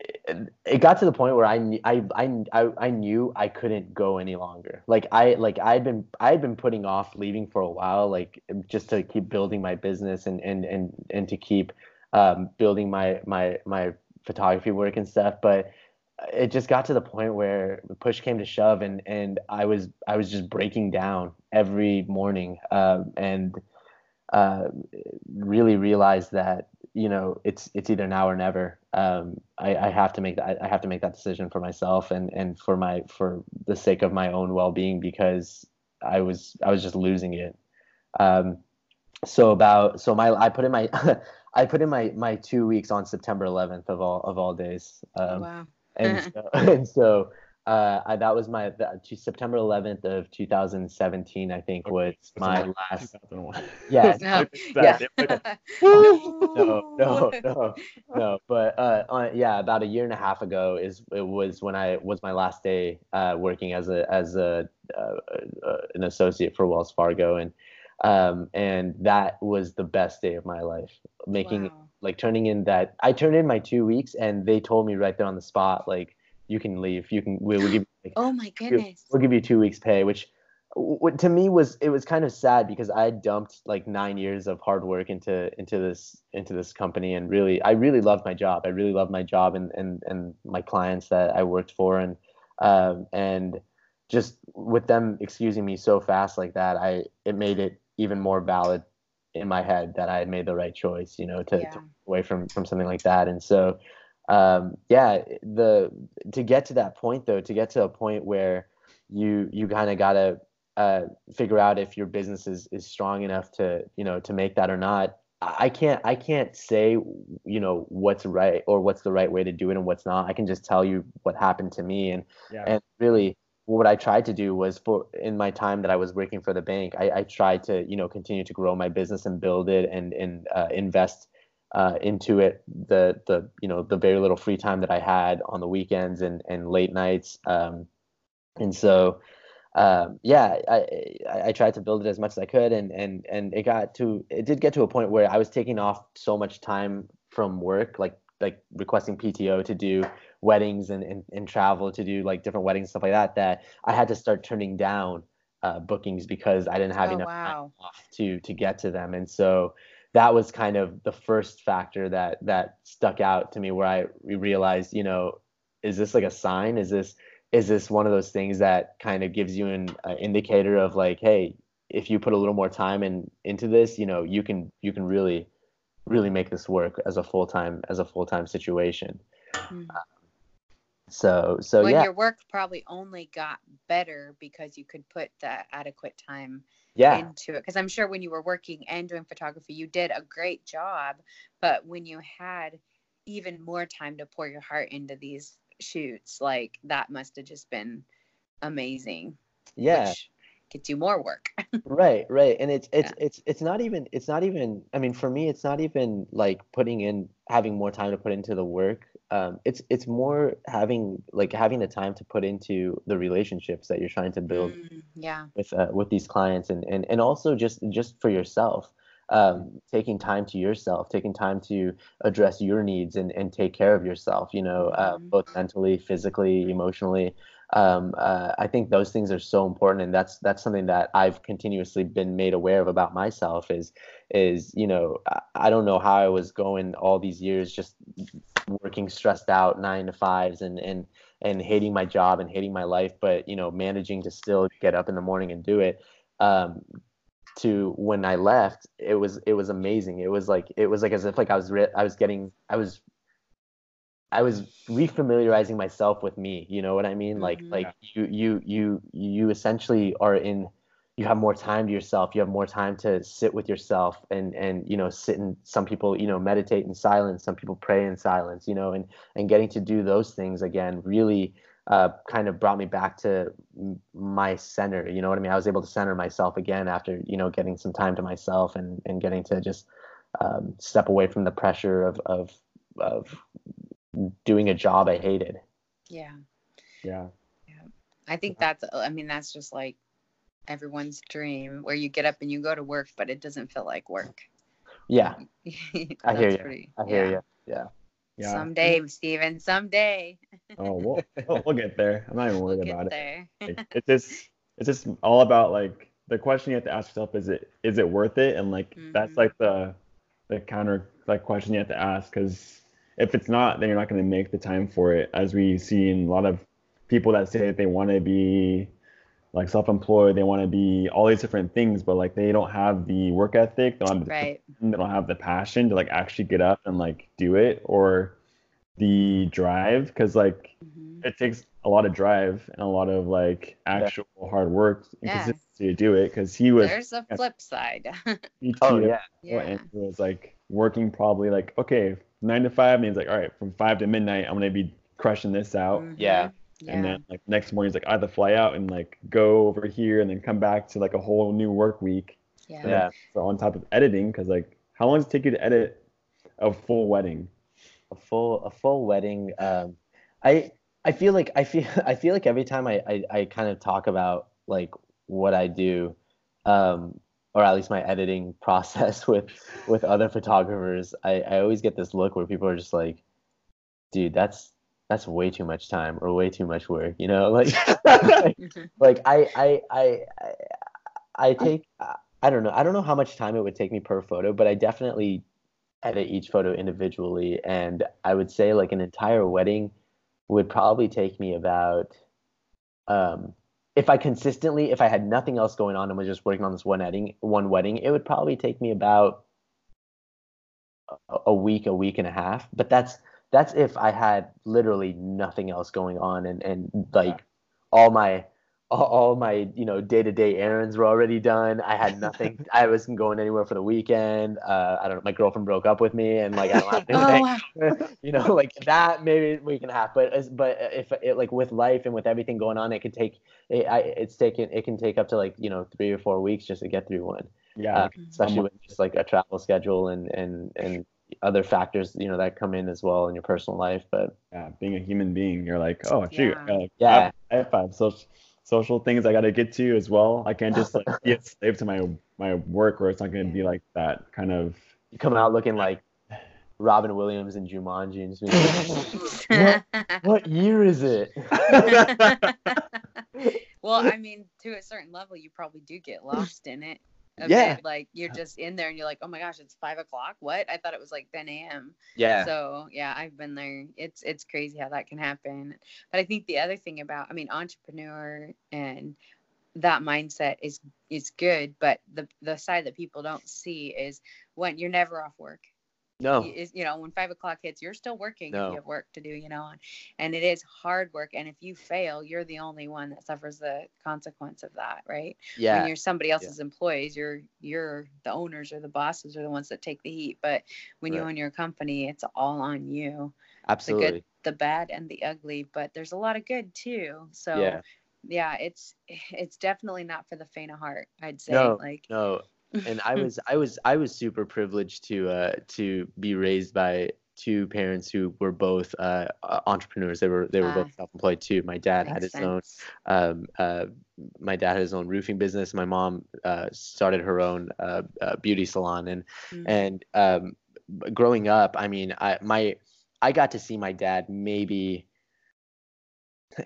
S4: it got to the point where I, I, I, I knew I couldn't go any longer. Like I, like I'd been, I'd been putting off leaving for a while, like just to keep building my business and, and, and, and to keep um, building my, my, my photography work and stuff. But it just got to the point where the push came to shove and, and I was, I was just breaking down every morning. Um, and uh, really realized that you know it's it's either now or never. Um, I, I have to make that I have to make that decision for myself and and for my for the sake of my own well being because I was I was just losing it. Um, so about so my I put in my I put in my my two weeks on September 11th of all of all days. Um,
S2: wow.
S4: and so, and so Uh, I, that was my the, September 11th of 2017. I think was my last. Yeah. no. yeah. no, no, no, no. But uh, on, yeah, about a year and a half ago is it was when I was my last day uh, working as a as a uh, uh, an associate for Wells Fargo, and um, and that was the best day of my life. Making wow. like turning in that I turned in my two weeks, and they told me right there on the spot like you can leave. You can we'll, we'll give. Like,
S2: oh my goodness.
S4: We'll give you two weeks pay, which what to me was it was kind of sad because I dumped like nine years of hard work into into this into this company and really I really loved my job. I really loved my job and and and my clients that I worked for and um and just with them excusing me so fast like that, I it made it even more valid in my head that I had made the right choice, you know, to, yeah. to away from from something like that. And so um, yeah, the to get to that point though, to get to a point where you you kind of gotta uh, figure out if your business is is strong enough to you know to make that or not. I can't I can't say you know what's right or what's the right way to do it and what's not. I can just tell you what happened to me and yeah. and really what I tried to do was for in my time that I was working for the bank, I, I tried to you know continue to grow my business and build it and and uh, invest uh, into it the the you know the very little free time that I had on the weekends and and late nights. Um, and so um, yeah, I, I tried to build it as much as I could, and and and it got to it did get to a point where I was taking off so much time from work, like like requesting PTO to do weddings and, and, and travel to do like different weddings stuff like that that I had to start turning down uh, bookings because I didn't have oh, enough wow. time to to get to them, and so that was kind of the first factor that that stuck out to me where I realized, you know, is this like a sign? Is this is this one of those things that kind of gives you an uh, indicator of like, hey, if you put a little more time in into this, you know, you can you can really really make this work as a full time as a full time situation. Mm-hmm. so so
S2: when
S4: yeah.
S2: your work probably only got better because you could put the adequate time
S4: yeah.
S2: into it because i'm sure when you were working and doing photography you did a great job but when you had even more time to pour your heart into these shoots like that must have just been amazing
S4: yeah
S2: gets you more work.
S4: Right right. And it's it's yeah. it's it's not even it's not even i mean for me it's not even like putting in having more time to put into the work. Um, it's it's more having like having the time to put into the relationships that you're trying to build
S2: mm, yeah.
S4: with uh, with these clients and, and and also just just for yourself. Um, taking time to yourself taking time to address your needs and, and take care of yourself you know uh, mm-hmm. both mentally physically emotionally um, uh, I think those things are so important, and that's that's something that I've continuously been made aware of about myself. Is is you know I, don't know how I was going all these years just working stressed out nine to fives and and and hating my job and hating my life, but you know managing to still get up in the morning and do it. Um, to when I left, it was it was amazing. It was like it was like as if like I was re- I was getting I was I was refamiliarizing myself with me. You know what I mean? Like mm-hmm. like you you you you essentially are in you have more time to yourself. You have more time to sit with yourself and and you know sit and some people you know meditate in silence. Some people pray in silence. You know and and getting to do those things again really uh, kind of brought me back to my center. You know what I mean? I was able to center myself again after you know getting some time to myself and and getting to just um, step away from the pressure of of of doing a job I hated.
S2: Yeah.
S4: Yeah.
S2: Yeah. I think that's I mean that's just like everyone's dream where you get up and you go to work but it doesn't feel like work.
S4: Yeah. I hear you. Pretty, I hear yeah. you. Yeah.
S2: Yeah. Someday, Steven, someday.
S1: oh, we'll, we'll, we'll get there. I'm not even worried we'll about it. Like, it's just it's just all about like the question you have to ask yourself is it is it worth it and like mm-hmm. that's like the the counter like question you have to ask because if it's not, then you're not going to make the time for it. As we see in a lot of people that say that they want to be like self-employed, they want to be all these different things, but like they don't have the work ethic, they don't have the,
S2: right.
S1: they don't have the passion to like actually get up and like do it or the drive because like mm-hmm. it takes a lot of drive and a lot of like actual yeah. hard work and yeah. consistency to do it because he was
S2: there's a flip side
S4: oh yeah
S2: yeah
S1: was like working probably like okay nine to five, and he's like, all right, from five to midnight, I'm gonna be crushing this out.
S4: Mm-hmm. Yeah.
S1: Yeah. And then like next morning, he's like I have to fly out and like go over here and then come back to like a whole new work week.
S2: Yeah.
S1: yeah. So on top of editing, because like how long does it take you to edit a full wedding?
S4: A full a full wedding. Um, I I feel like I feel I feel like every time I I, I kind of talk about like what I do, um, or at least my editing process with with other photographers, I, I always get this look where people are just like, dude, that's that's way too much time or way too much work, you know? Like like, like I, I I I I take I don't know. I don't know how much time it would take me per photo, but I definitely edit each photo individually and I would say like an entire wedding would probably take me about um if I consistently, if I had nothing else going on and was just working on this one wedding, one wedding, it would probably take me about a week, a week and a half. But that's that's if I had literally nothing else going on and and like all my all, all my you know day to day errands were already done. I had nothing. I wasn't going anywhere for the weekend. Uh, I don't know. My girlfriend broke up with me, and like I don't have anything. oh, wow. you know, like that maybe we can have. But but if it like with life and with everything going on, it could take. It, I, it's taken. It can take up to like you know three or four weeks just to get through one.
S1: Yeah, uh,
S4: especially with just like a travel schedule and and and other factors you know that come in as well in your personal life but
S1: yeah being a human being you're like oh shoot
S4: yeah, yeah.
S1: I, have, I have so social things I got to get to as well. I can't just like be a slave to my my work where it's not going to be like that kind of.
S4: You come out looking like Robin Williams and Jumanji and just like, what, what year is it?
S2: well, I mean, to a certain level, you probably do get lost in it
S4: yeah.
S2: Bit. Like you're just in there and you're like, oh my gosh, it's five o'clock. What? I thought it was like 10 a.m.
S4: Yeah.
S2: So yeah, I've been there. It's it's crazy how that can happen. But I think the other thing about, I mean, entrepreneur and that mindset is is good, but the the side that people don't see is when you're never off work.
S4: No.
S2: Is you know when five o'clock hits, you're still working
S4: no.
S2: you have work to do. You know, and, and it is hard work. And if you fail, you're the only one that suffers the consequence of that, right?
S4: Yeah.
S2: When you're somebody else's yeah. employees, you're you're the owners or the bosses are the ones that take the heat. But when right. you own your company, it's all on you.
S4: Absolutely.
S2: The good, the bad, and the ugly. But there's a lot of good too. So.
S4: Yeah.
S2: Yeah, it's it's definitely not for the faint of heart. I'd say.
S4: No,
S2: like
S4: no, and I was I was I was super privileged to uh, to be raised by two parents who were both uh, entrepreneurs. They were they were both ah. self-employed too. My dad had his sense. own um, uh, my dad had his own roofing business. My mom uh, started her own uh, uh, beauty salon, and mm. and um, growing up, I mean, I my I got to see my dad maybe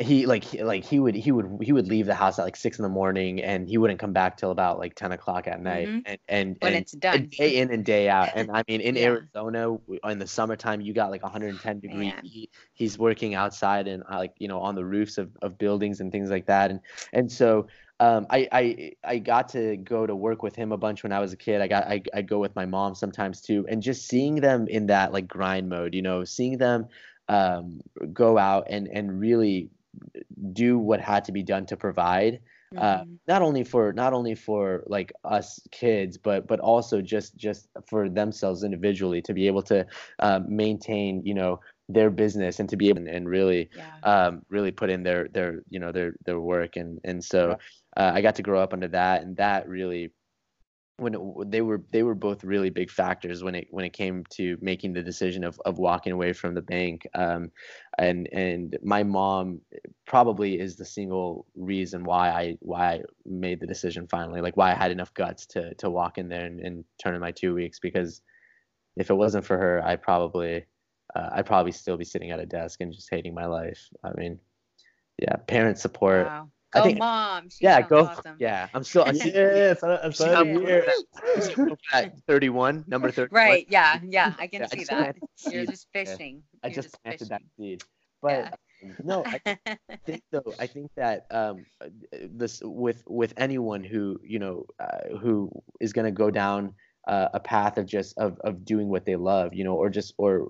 S4: he like like he would he would he would leave the house at like six in the morning and he wouldn't come back till about like 10 o'clock at night mm-hmm. and and
S2: when
S4: and,
S2: it's done
S4: day in and day out and i mean in yeah. arizona in the summertime you got like 110 degree heat. he's working outside and uh, like you know on the roofs of, of buildings and things like that and and so um, I, I I got to go to work with him a bunch when I was a kid. I got I, I go with my mom sometimes too, and just seeing them in that like grind mode, you know, seeing them um, go out and and really do what had to be done to provide uh, mm-hmm. not only for not only for like us kids but but also just just for themselves individually to be able to uh, maintain you know their business and to be able and really yeah. um, really put in their their you know their their work and and so uh, I got to grow up under that and that really when it, they were they were both really big factors when it when it came to making the decision of, of walking away from the bank um, and and my mom probably is the single reason why I why I made the decision finally like why I had enough guts to to walk in there and, and turn in my two weeks because if it wasn't for her I probably uh, I'd probably still be sitting at a desk and just hating my life I mean yeah parent support
S2: wow. Go I think, mom. She
S4: yeah, go.
S2: Awesome.
S4: Yeah, I'm still. I'm,
S1: yes, I'm sorry.
S4: Here. at 31, number 31.
S2: Right. Yeah. Yeah. I can yeah, see I that. You're just fishing.
S4: I
S2: You're
S4: just,
S2: just
S4: planted
S2: fishing.
S4: that seed. But yeah. Um, no, I think though. I think that um, this with with anyone who you know uh, who is going to go down uh, a path of just of of doing what they love, you know, or just or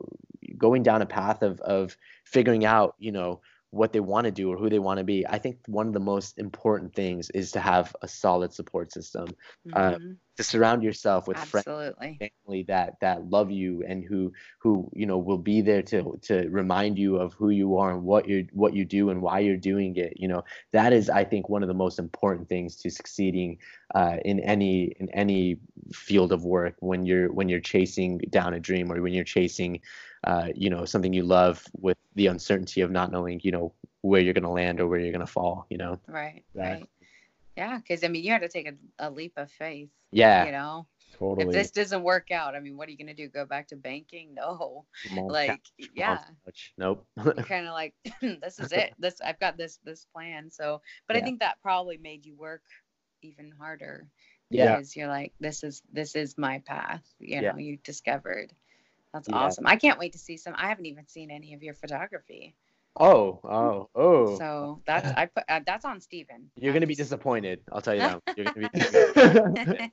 S4: going down a path of of figuring out, you know what they want to do or who they want to be i think one of the most important things is to have a solid support system uh, mm-hmm. to surround yourself with
S2: Absolutely.
S4: friends family that that love you and who who you know will be there to to remind you of who you are and what you what you do and why you're doing it you know that is i think one of the most important things to succeeding uh, in any in any field of work when you're when you're chasing down a dream or when you're chasing uh, you know something you love with the uncertainty of not knowing you know where you're going to land or where you're going to fall you know?
S2: Right right. Yeah because i mean you had to take a, a leap of faith
S4: yeah.
S2: you know?
S1: Totally.
S2: if this doesn't work out i mean what are you going to do go back to banking? No. Like yeah.
S4: nope.
S2: Kind of like this is it. This i've got this this plan. So but yeah. i think that probably made you work even harder
S4: yeah.
S2: because you're like this is this is my path you know yeah. you discovered that's yeah. awesome i can't wait to see some i haven't even seen any of your photography
S4: Oh, oh, oh.
S2: So that's I put uh, that's on Steven.
S4: You're gonna be disappointed. I'll tell you that. You're gonna
S2: be.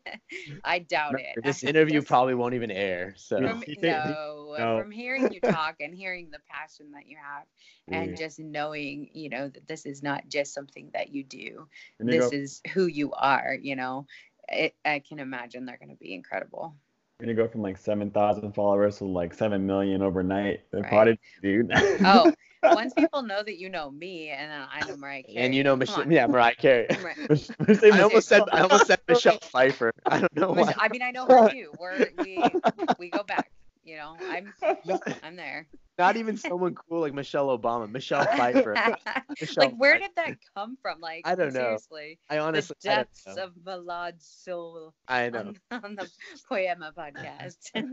S2: I doubt it.
S4: This interview probably won't even air. So
S2: from, no, no, from hearing you talk and hearing the passion that you have, and just knowing, you know, that this is not just something that you do. This go. is who you are. You know, it, I can imagine they're gonna be incredible.
S1: You're gonna go from like seven thousand followers to like seven million overnight. The right. prodigy, dude.
S2: oh, once people know that you know me and then I know Mariah Carey.
S4: And you know Michelle, yeah, Mariah Carey. I almost said I almost said Michelle Pfeiffer. I don't know why.
S2: I mean, I know her too. We're we we go back. You know, I'm I'm there.
S4: Not even someone cool like Michelle Obama, Michelle Pfeiffer.
S2: Michelle like, where did that come from? Like,
S4: I don't know.
S2: Seriously,
S4: I honestly,
S2: the depths of Milad's soul.
S4: I know
S2: on, on the Poiema podcast. um,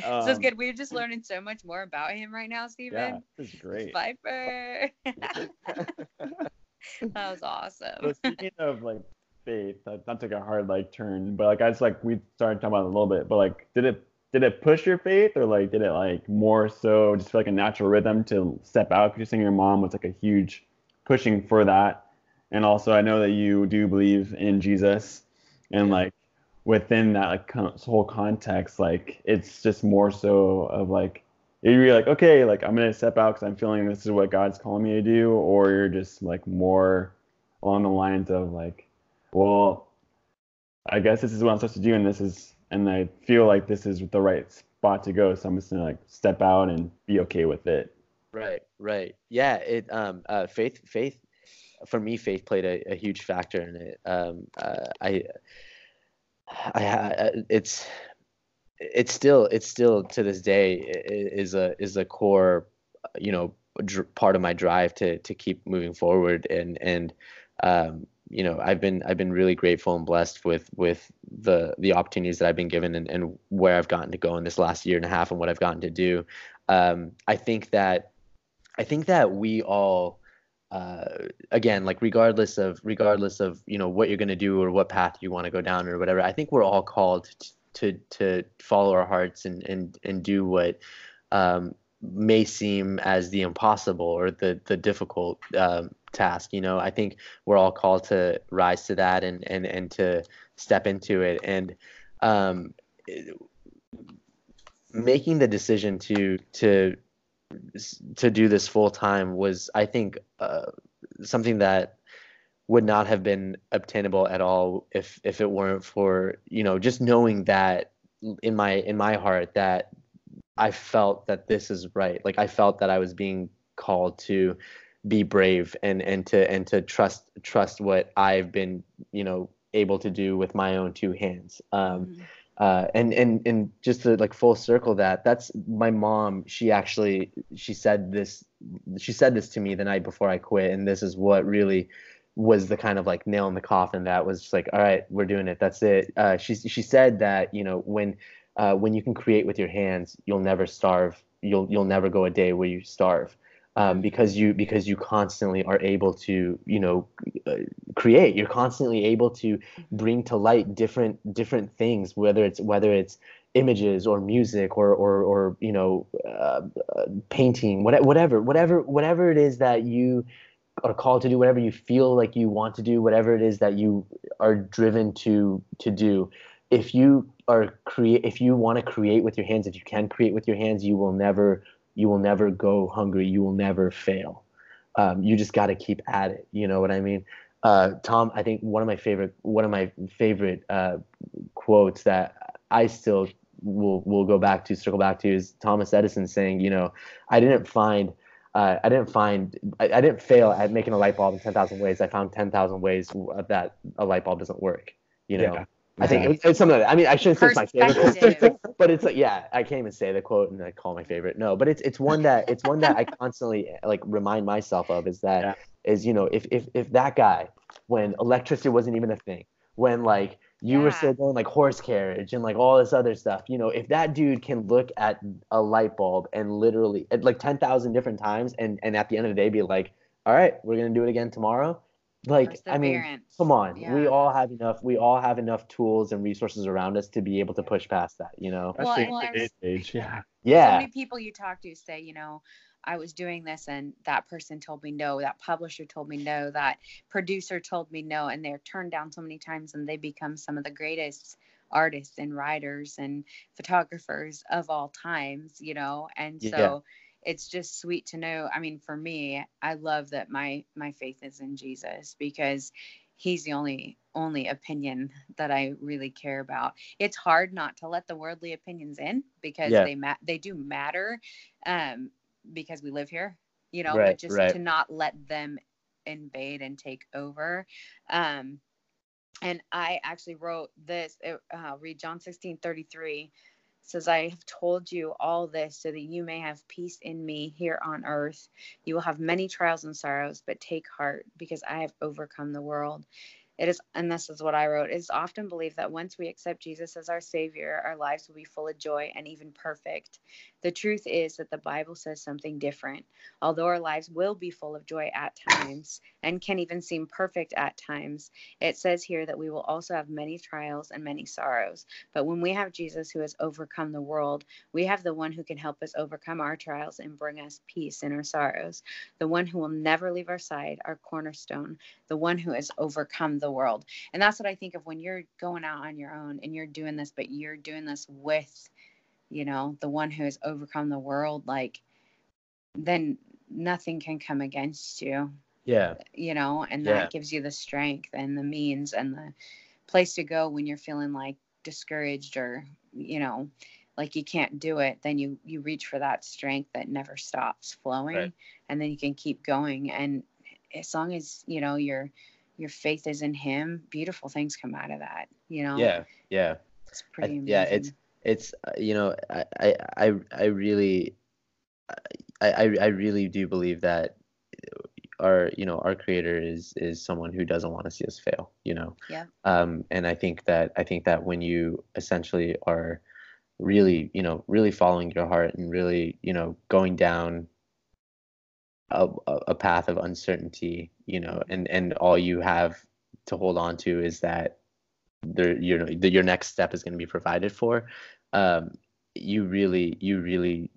S2: so it's good. We're just learning so much more about him right now, Steven.
S1: Yeah, this is great.
S2: Pfeiffer. that was awesome.
S1: So speaking of like faith, that, not take a hard like turn, but like I just like we started talking about it a little bit, but like did it did it push your faith or like did it like more so just feel like a natural rhythm to step out? Because you're saying your mom was like a huge pushing for that. And also I know that you do believe in Jesus and like within that like whole context, like it's just more so of like you're like okay, like I'm gonna step out because I'm feeling this is what God's calling me to do, or you're just like more along the lines of like, well, I guess this is what I'm supposed to do, and this is, and I feel like this is the right spot to go, so I'm just gonna like step out and be okay with it.
S4: Right, right, yeah. It um uh faith faith for me faith played a, a huge factor in it. Um uh, I I, it's it's still it's still to this day is a is a core you know part of my drive to to keep moving forward and and um, you know I've been I've been really grateful and blessed with with the the opportunities that I've been given and, and where I've gotten to go in this last year and a half and what I've gotten to do. Um, I think that I think that we all uh, again, like regardless of regardless of you know what you're going to do or what path you want to go down or whatever, I think we're all called to to, to follow our hearts and and and do what um, may seem as the impossible or the the difficult um, task. You know, I think we're all called to rise to that and and and to step into it and um, making the decision to to to do this full time was, I think, uh, something that would not have been obtainable at all if if it weren't for you know just knowing that in my in my heart that I felt that this is right. Like I felt that I was being called to be brave and and to and to trust trust what I've been you know able to do with my own two hands. Um, mm-hmm. uh, and and and just to like full circle that that's my mom. She actually she said this she said this to me the night before i quit and this is what really was the kind of like nail in the coffin that was just like all right we're doing it. That's it. Uh, she she said that you know when uh, when you can create with your hands you'll never starve. You'll you'll never go a day where you starve um, because you because you constantly are able to you know uh, create. You're constantly able to bring to light different different things whether it's whether it's images or music or or, or you know uh, uh, painting whatever whatever whatever it is that you are called to do whatever you feel like you want to do whatever it is that you are driven to to do. If you are create if you want to create with your hands if you can create with your hands you will never you will never go hungry you will never fail um, you just got to keep at it. You know what I mean? Uh, Tom, I think one of my favorite one of my favorite uh, quotes that I still will will go back to circle back to is Thomas Edison saying, you know, I didn't find uh, I didn't find I, I, didn't fail at making a light bulb in ten thousand ways. I found ten thousand ways that a light bulb doesn't work. You know. Yeah. I think it's, it's something. Like I mean, I shouldn't say it's my favorite, but it's like, yeah, I can't even say the quote and I call my favorite. No, but it's it's one that it's one that I constantly like remind myself of is that yeah. is you know if if if that guy when electricity wasn't even a thing when like you yeah. were still going like horse carriage and like all this other stuff you know if that dude can look at a light bulb and literally at like 10,000 different times and and at the end of the day be like all right we're going to do it again tomorrow like i mean come on yeah. we all have enough we all have enough tools and resources around us to be able to push past that you know
S2: well, well, age
S4: yeah yeah
S2: so many people you talk to say you know I was doing this and that person told me no, that publisher told me no, that producer told me no, and they're turned down so many times and they become some of the greatest artists and writers and photographers of all times, you know. And so yeah. It's just sweet to know. I mean, for me, I love that my my faith is in Jesus because he's the only only opinion that I really care about. It's hard not to let the worldly opinions in because yeah. they ma- they do matter. Um, because we live here, you know, right, but just right. to not let them invade and take over. Um, and I actually wrote this, uh, read John 16 33 says, I have told you all this so that you may have peace in me here on earth. You will have many trials and sorrows, but take heart because I have overcome the world. It is, and this is what I wrote, it is often believed that once we accept Jesus as our Savior, our lives will be full of joy and even perfect. The truth is that the Bible says something different. Although our lives will be full of joy at times and can even seem perfect at times, it says here that we will also have many trials and many sorrows. But when we have Jesus who has overcome the world, we have the one who can help us overcome our trials and bring us peace in our sorrows, the one who will never leave our side, our cornerstone, the one who has overcome the world. And that's what I think of when you're going out on your own and you're doing this, but you're doing this with, you know, the one who has overcome the world, like, then nothing can come against you.
S4: Yeah.
S2: You know, and that yeah. gives you the strength and the means and the place to go when you're feeling like discouraged or, you know, like you can't do it then you you reach for that strength that never stops flowing right. and then you can keep going and as long as you know you're your faith is in him beautiful things come out of that you know?
S4: Yeah yeah. It's pretty I, yeah it's it's uh, you know i i i really I, I i really do believe that our you know our creator is is someone who doesn't want to see us fail you know?
S2: Yeah.
S4: Um and i think that i think that when you essentially are really you know really following your heart and really you know going down a, a path of uncertainty, you know, and and all you have to hold on to is that the you know the, your next step is going to be provided for. Um, you really you really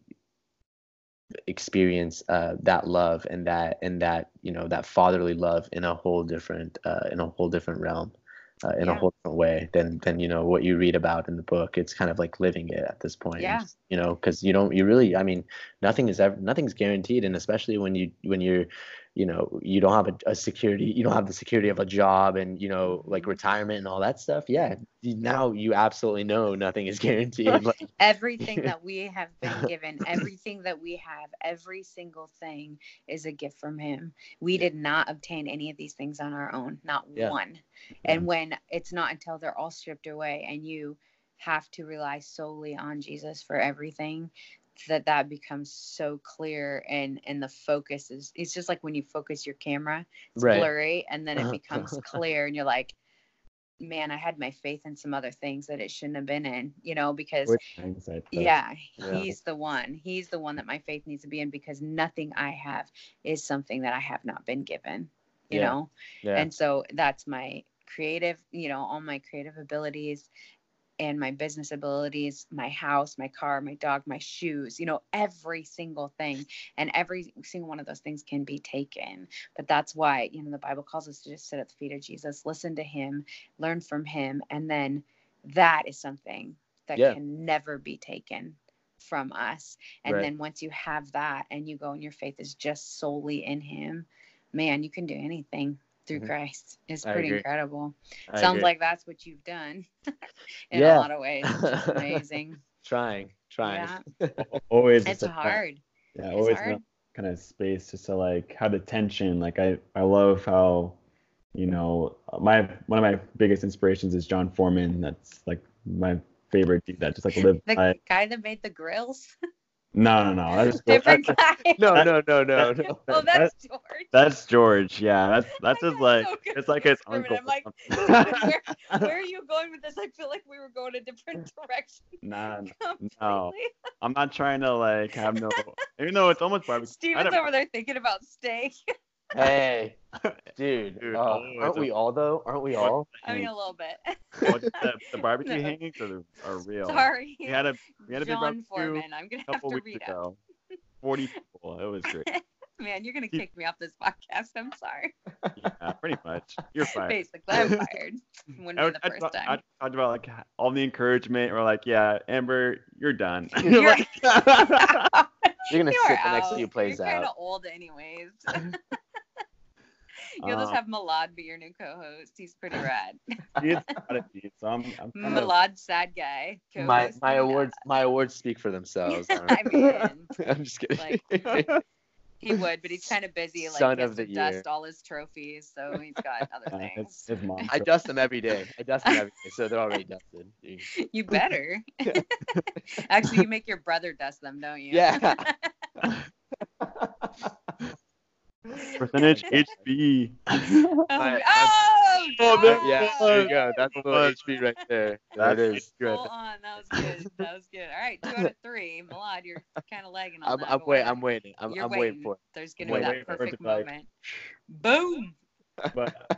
S4: experience uh, that love and that and that you know that fatherly love in a whole different uh, in a whole different realm uh, in yeah. a whole different way than than you know what you read about in the book. It's kind of like living it at this point.
S2: Yeah.
S4: You know, because you don't you really I mean nothing is ever nothing's guaranteed, and especially when you when you're you know you don't have a, a, security you don't have the security of a job and you know like mm-hmm. retirement and all that stuff. Yeah now you absolutely know nothing is guaranteed like,
S2: everything that we have been given everything that we have every single thing is a gift from him. We did not obtain any of these things on our own not yeah. one. And when it's not until they're all stripped away and you have to rely solely on Jesus for everything that that becomes so clear and and the focus is it's just like when you focus your camera it's right. blurry and then it becomes clear and you're like man i had my faith in some other things that it shouldn't have been in you know because yeah, yeah he's the one he's the one that my faith needs to be in because nothing i have is something that i have not been given you yeah. know yeah. and so that's my creative you know all my creative abilities and my business abilities, my house, my car, my dog, my shoes, you know, every single thing. And every single one of those things can be taken. But that's why, you know, the Bible calls us to just sit at the feet of Jesus, listen to him, learn from him. And then that is something that yeah. can never be taken. from us. And right. then once you have that and you go and your faith is just solely in him, man, you can do anything through mm-hmm. Christ. It's pretty incredible. I Sounds agree. like that's what you've done in yeah. a lot of ways. amazing.
S4: trying, trying.
S1: Yeah. always.
S2: It's hard.
S1: yeah, it's always hard. kind of space just to like have the tension. Like I, I love how, you know, my one of my biggest inspirations is Jon Foreman. That's like my favorite dude that just like live.
S2: The guy that made the grills.
S1: No, no, no.
S2: That's different guy.
S4: No, no, no, no, no.
S2: Oh, that's George.
S1: That's George. Yeah, that's that's his like so it's like his uncle. I'm like,
S2: where, where, are you going with this? I feel like we were going a different direction.
S1: Nah, no. I'm not trying to like have no. Even though it's almost barbecue.
S2: Steven's over there thinking about steak.
S4: Hey, dude, dude uh, aren't we all though? Aren't we all?
S2: I mean, a little bit.
S1: the, the, barbecue no. hangings are, are real.
S2: Sorry.
S1: We had a we had a
S2: John
S1: barbecue
S2: Foreman. I'm gonna have to read ago.
S1: Out. Forty people. It was great.
S2: Man, you're gonna kick me off this podcast. I'm sorry.
S1: Yeah, pretty much. You're fired.
S2: Basically, I'm fired. Wouldn't I, be the I, first I, time.
S1: I talked about like all the encouragement. We're like, yeah, Amber, you're done. You're,
S4: you're gonna you sit the next few plays
S2: you're
S4: out.
S2: You're kind of old, anyways. You'll just uh, have Milad be your new co-host. He's pretty rad.
S1: He's got a beat, so I'm, I'm
S2: Milad, of... sad guy.
S4: My my awards my awards speak for themselves.
S2: I mean,
S4: I'm just kidding.
S2: Like, he would, but he's kind of busy. Like Son of the year. dust all his trophies, so he's got other things.
S1: His, his mom.
S4: I dust them every day. I dust them every day, so they're already dusted.
S2: You better. Actually, you make your brother dust them, don't you?
S4: Yeah.
S1: Percentage HB.
S2: oh, oh, oh
S4: yeah, there you go. That's a little HB right there. That is
S2: good. Hold on, that was good. That was good. All right, two out of three. Milad, you're kind of lagging on
S4: I'm,
S2: that.
S4: I'm, wait, I'm waiting. I'm, I'm waiting. waiting. for it.
S2: There's gonna be that perfect moment. Boom.
S1: But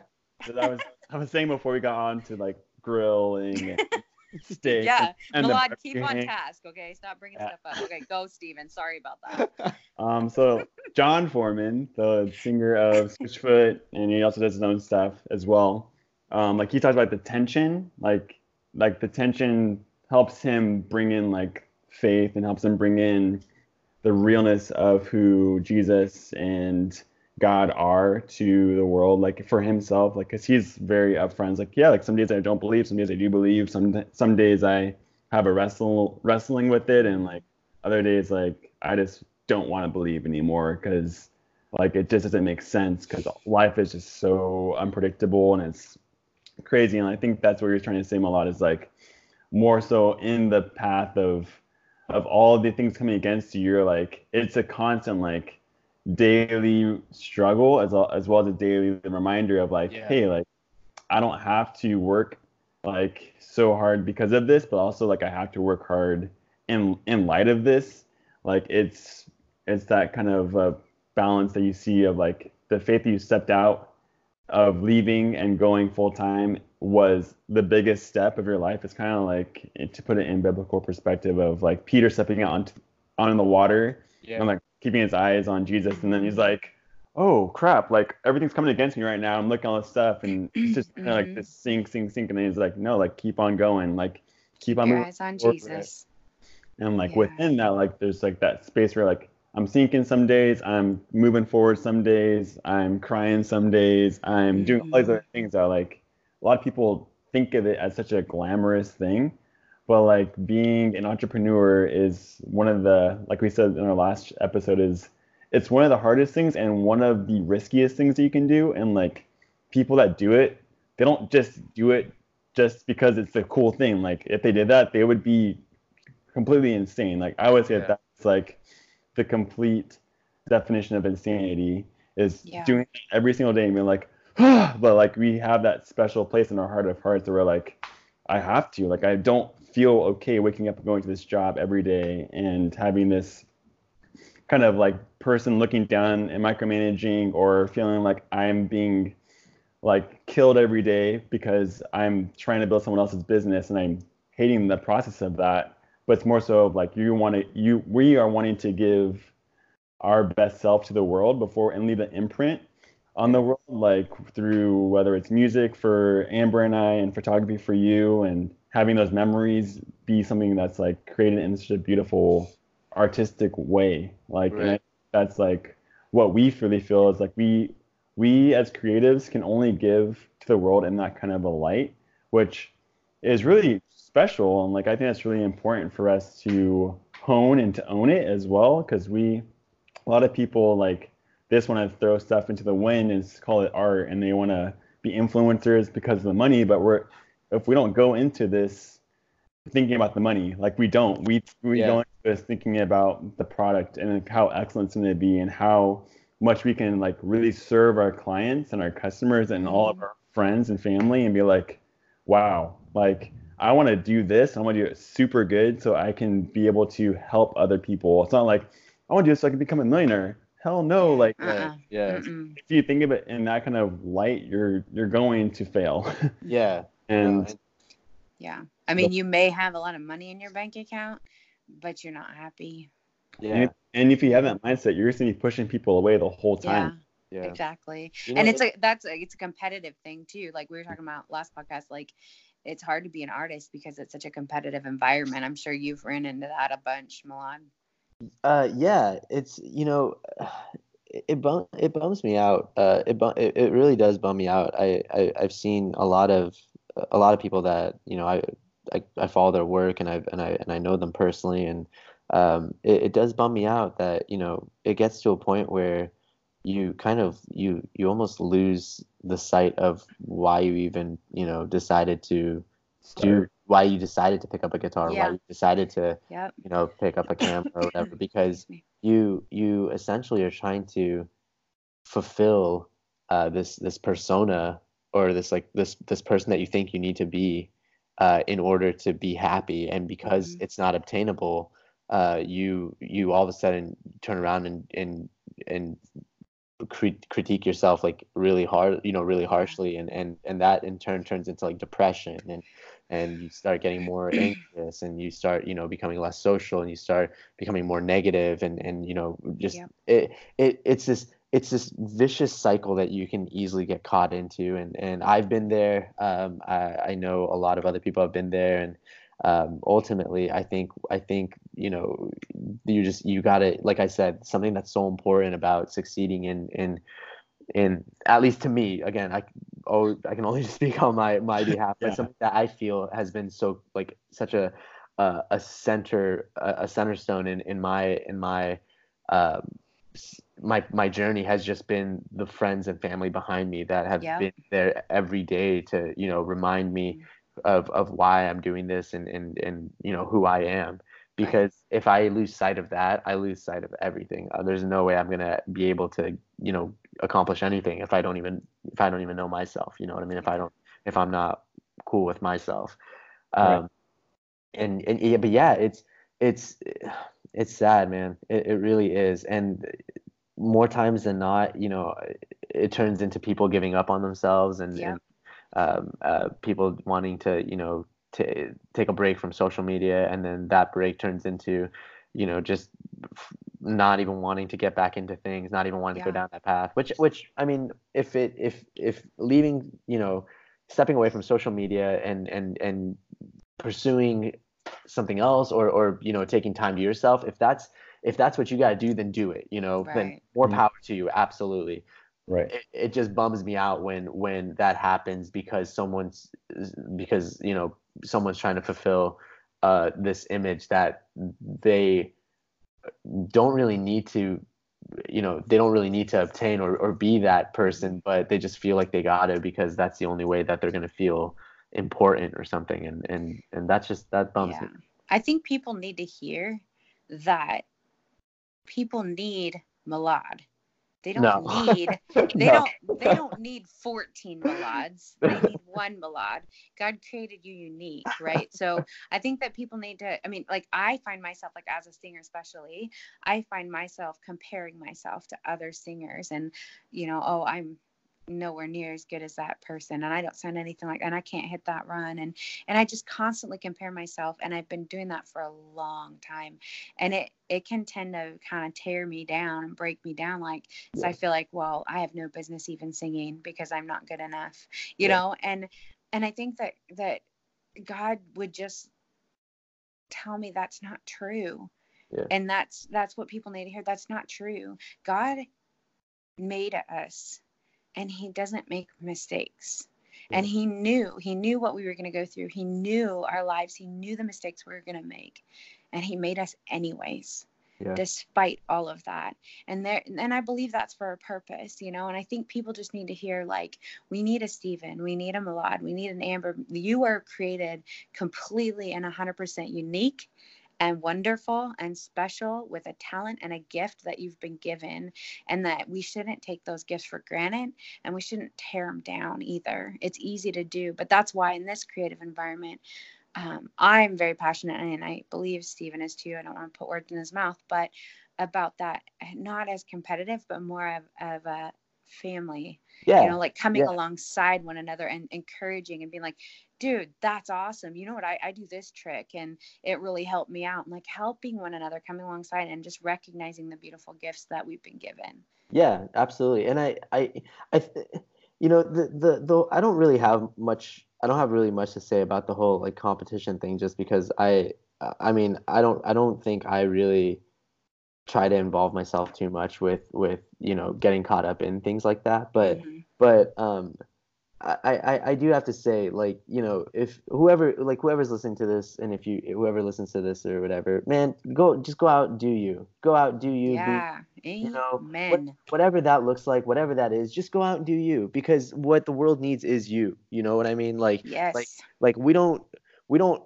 S1: I was I was saying before we got on to like grilling steak.
S2: Yeah, Milad, keep on task. Okay, stop bringing yeah. stuff up. Okay, go, Steven. Sorry about that.
S1: Um, so Jon Foreman, the singer of Switchfoot, and he also does his own stuff as well. Um, like he talks about the tension, like like the tension helps him bring in like faith and helps him bring in the realness of who Jesus and God are to the world, like for himself, like because he's very upfront. like, yeah, like some days I don't believe, some days I do believe, some some days I have a wrestle wrestling with it, and like other days like I just don't want to believe anymore because like it just doesn't make sense because life is just so unpredictable and it's crazy. And I think that's what you're trying to say a lot is like more so in the path of of all the things coming against you, you're like it's a constant like daily struggle as well as well as a daily reminder of like, yeah. hey, like I don't have to work like so hard because of this, but also like I have to work hard in in light of this. Like it's it's that kind of uh, balance that you see of like the faith that you stepped out of leaving and going full time was the biggest step of your life. It's kind of like to put it in biblical perspective of like Peter stepping out on, on the water yeah. and like keeping his eyes on Jesus. And then he's like, oh crap, like everything's coming against me right now. I'm looking at all this stuff and it's just kind of like this sink, sink, sink. And then he's like, no, like keep on going, like keep on
S2: Your moving. eyes on Jesus.
S1: And like yeah. within that, like there's like that space where like I'm sinking some days, I'm moving forward some days, I'm crying some days, I'm doing all these other mm-hmm. things that like a lot of people think of it as such a glamorous thing but like being an entrepreneur is one of the like we said in our last episode is it's one of the hardest things and one of the riskiest things that you can do and like people that do it they don't just do it just because it's a cool thing like if they did that they would be completely insane like i always say yeah. that's like the complete definition of insanity is yeah. doing it every single day and being like but like we have that special place in our heart of hearts where we're like i have to like i don't feel okay waking up and going to this job every day and having this kind of like person looking down and micromanaging or feeling like I'm being like killed every day because I'm trying to build someone else's business and I'm hating the process of that. But it's more so like you want to you we are wanting to give our best self to the world before and leave an imprint on the world, like through whether it's music for Amber and I and photography for you and having those memories be something that's like created in such a beautiful artistic way. Like right. that's like what we really feel is like we we as creatives can only give to the world in that kind of a light, which is really special. And like I think that's really important for us to hone and to own it as well, because we a lot of people like this want to throw stuff into the wind and call it art, and they want to be influencers because of the money. But we're if we don't go into this thinking about the money, like we don't, we we yeah. go into this thinking about the product and how excellent it's going to be and how much we can like really serve our clients and our customers and all of mm-hmm. our friends and family and be like, wow, like I want to do this. I want to do it super good so I can be able to help other people. It's not like I want to do this so I can become a millionaire. Hell no, like uh-uh. yeah. Mm-mm. If you think of it in that kind of light, you're you're going to fail.
S4: yeah.
S1: And
S2: yeah. I mean, you may have a lot of money in your bank account, but you're not happy.
S1: Yeah. And if, and if you have that mindset, you're just gonna be pushing people away the whole time.
S2: Yeah. yeah. Exactly. You know, and it's a that's a it's a competitive thing too. Like we were talking about last podcast, like it's hard to be an artist because it's such a competitive environment. I'm sure you've ran into that a bunch, Milad.
S4: Uh, yeah, it's you know, it bum it bums me out. Uh, it bum it, it really does bum me out. I, I I've seen a lot of a lot of people that you know I I, I follow their work and I and I and I know them personally and um, it, it does bum me out that you know it gets to a point where you kind of you you almost lose the sight of why you even you know decided to do why you decided to pick up a guitar yeah. why you decided to
S2: yep.
S4: you know pick up a camera or whatever because you you essentially are trying to fulfill uh, this this persona or this like this this person that you think you need to be uh, in order to be happy and because mm-hmm. it's not obtainable uh, you you all of a sudden turn around and and and critique yourself like really hard you know really harshly and and and that in turn turns into like depression and and you start getting more anxious and you start you know becoming less social and you start becoming more negative and and you know just yep. it, it it's this it's this vicious cycle that you can easily get caught into. And and I've been there. Um I, I know a lot of other people have been there. And um, ultimately i think i think you know you just you got to like i said something that's so important about succeeding in in in at least to me again i oh i can only speak on my my behalf but yeah. something that i feel has been so like such a uh, a center a center stone in in my in my um, my my journey has just been the friends and family behind me that have been there every day to you know remind me mm-hmm of of why I'm doing this and and and you know who I am because if I lose sight of that, I lose sight of everything. Uh, there's no way I'm gonna be able to, you know, accomplish anything if I don't even if I don't even know myself. You know what I mean? If I don't, if I'm not cool with myself, um, right. and and yeah, but yeah, it's it's it's sad, man. It it really is, and more times than not, you know, it turns into people giving up on themselves and, yeah. and um, uh, people wanting to you know to take a break from social media and then that break turns into you know just not even wanting to get back into things not even wanting yeah. to go down that path which which i mean if it if if leaving you know stepping away from social media and and and pursuing something else or or you know taking time to yourself if that's if that's what you got to do then do it you know right. then more mm-hmm. power to you absolutely
S1: right
S4: it, it, just bums me out when when that happens because someone's because you know someone's trying to fulfill uh, this image that they don't really need to you know they don't really need to obtain or, or be that person but they just feel like they got it because that's the only way that they're going to feel important or something and and and that's just that bums yeah. me
S2: i think people need to hear that people need Milad they don't no. need they no. don't they don't need 14 Milads. They need one Milad. God created you unique, right? So I think that people need to I mean, like I find myself like as a singer especially, I find myself comparing myself to other singers and you know, oh, I'm nowhere near as good as that person and I don't sound anything like and I can't hit that run and and I just constantly compare myself and I've been doing that for a long time and it it can tend to kind of tear me down and break me down like so I feel like well I have no business even singing because I'm not good enough you yeah. know and and I think that that God would just tell me that's not true. Yeah. And that's that's what people need to hear. That's not true. God made us and he doesn't make mistakes. And he knew, he knew what we were going to go through. He knew our lives. He knew the mistakes we were going to make. And he made us anyways yeah. despite all of that and there and i believe that's for a purpose you know and i think people just need to hear like we need a stephen we need a milad we need an amber you are created completely and 100% unique and wonderful and special with a talent and a gift that you've been given and that we shouldn't take those gifts for granted and we shouldn't tear them down either it's easy to do but that's why in this creative environment um, I'm very passionate, and I believe Stephen is too. I don't want to put words in his mouth, but about that, not as competitive, but more of, of a family. Yeah. You know, like coming yeah. alongside one another and encouraging and being like, dude, that's awesome. You know what? I, I do this trick and it really helped me out. And like helping one another, coming alongside and just recognizing the beautiful gifts that we've been given.
S4: Yeah, absolutely. And I, I, I, you know, the, the, the, I don't really have much I don't have really much to say about the whole like competition thing, just because I, I mean, I don't, I don't think I really try to involve myself too much with, with you know, getting caught up in things like that. But, mm-hmm. but, um, I, I, I do have to say, like, you know, if whoever, like, whoever's listening to this, and if you, whoever listens to this or whatever, man, go, just go out and do you. Go out, do you.
S2: Yeah.
S4: Be, you know, what, whatever that looks like, whatever that is, just go out and do you. Because what the world needs is you. You know what I mean? Like,
S2: yes.
S4: like, like we don't, we don't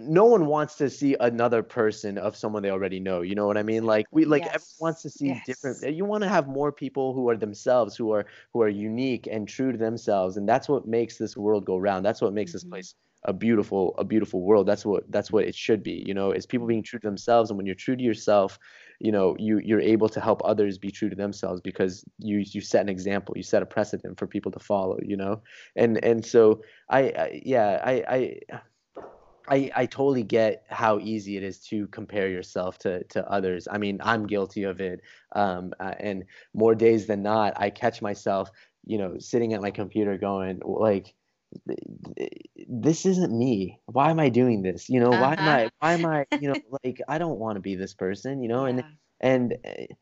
S4: no one wants to see another person of someone they already know you know what i mean like we like yes. everyone wants to see yes. different you want to have more people who are themselves who are who are unique and true to themselves and that's what makes this world go round that's what makes mm-hmm. this place a beautiful a beautiful world that's what that's what it should be you know is people being true to themselves and when you're true to yourself you know you you're able to help others be true to themselves because you you set an example you set a precedent for people to follow you know and and so i, I yeah i i I, I totally get how easy it is to compare yourself to, to others. I mean, I'm guilty of it. Um, uh, and more days than not, I catch myself, you know, sitting at my computer going, like, this isn't me. Why am I doing this? You know, uh-huh. why am I, uh-huh. why am I, you know, like, I don't want to be this person, you know, yeah. and, and, uh,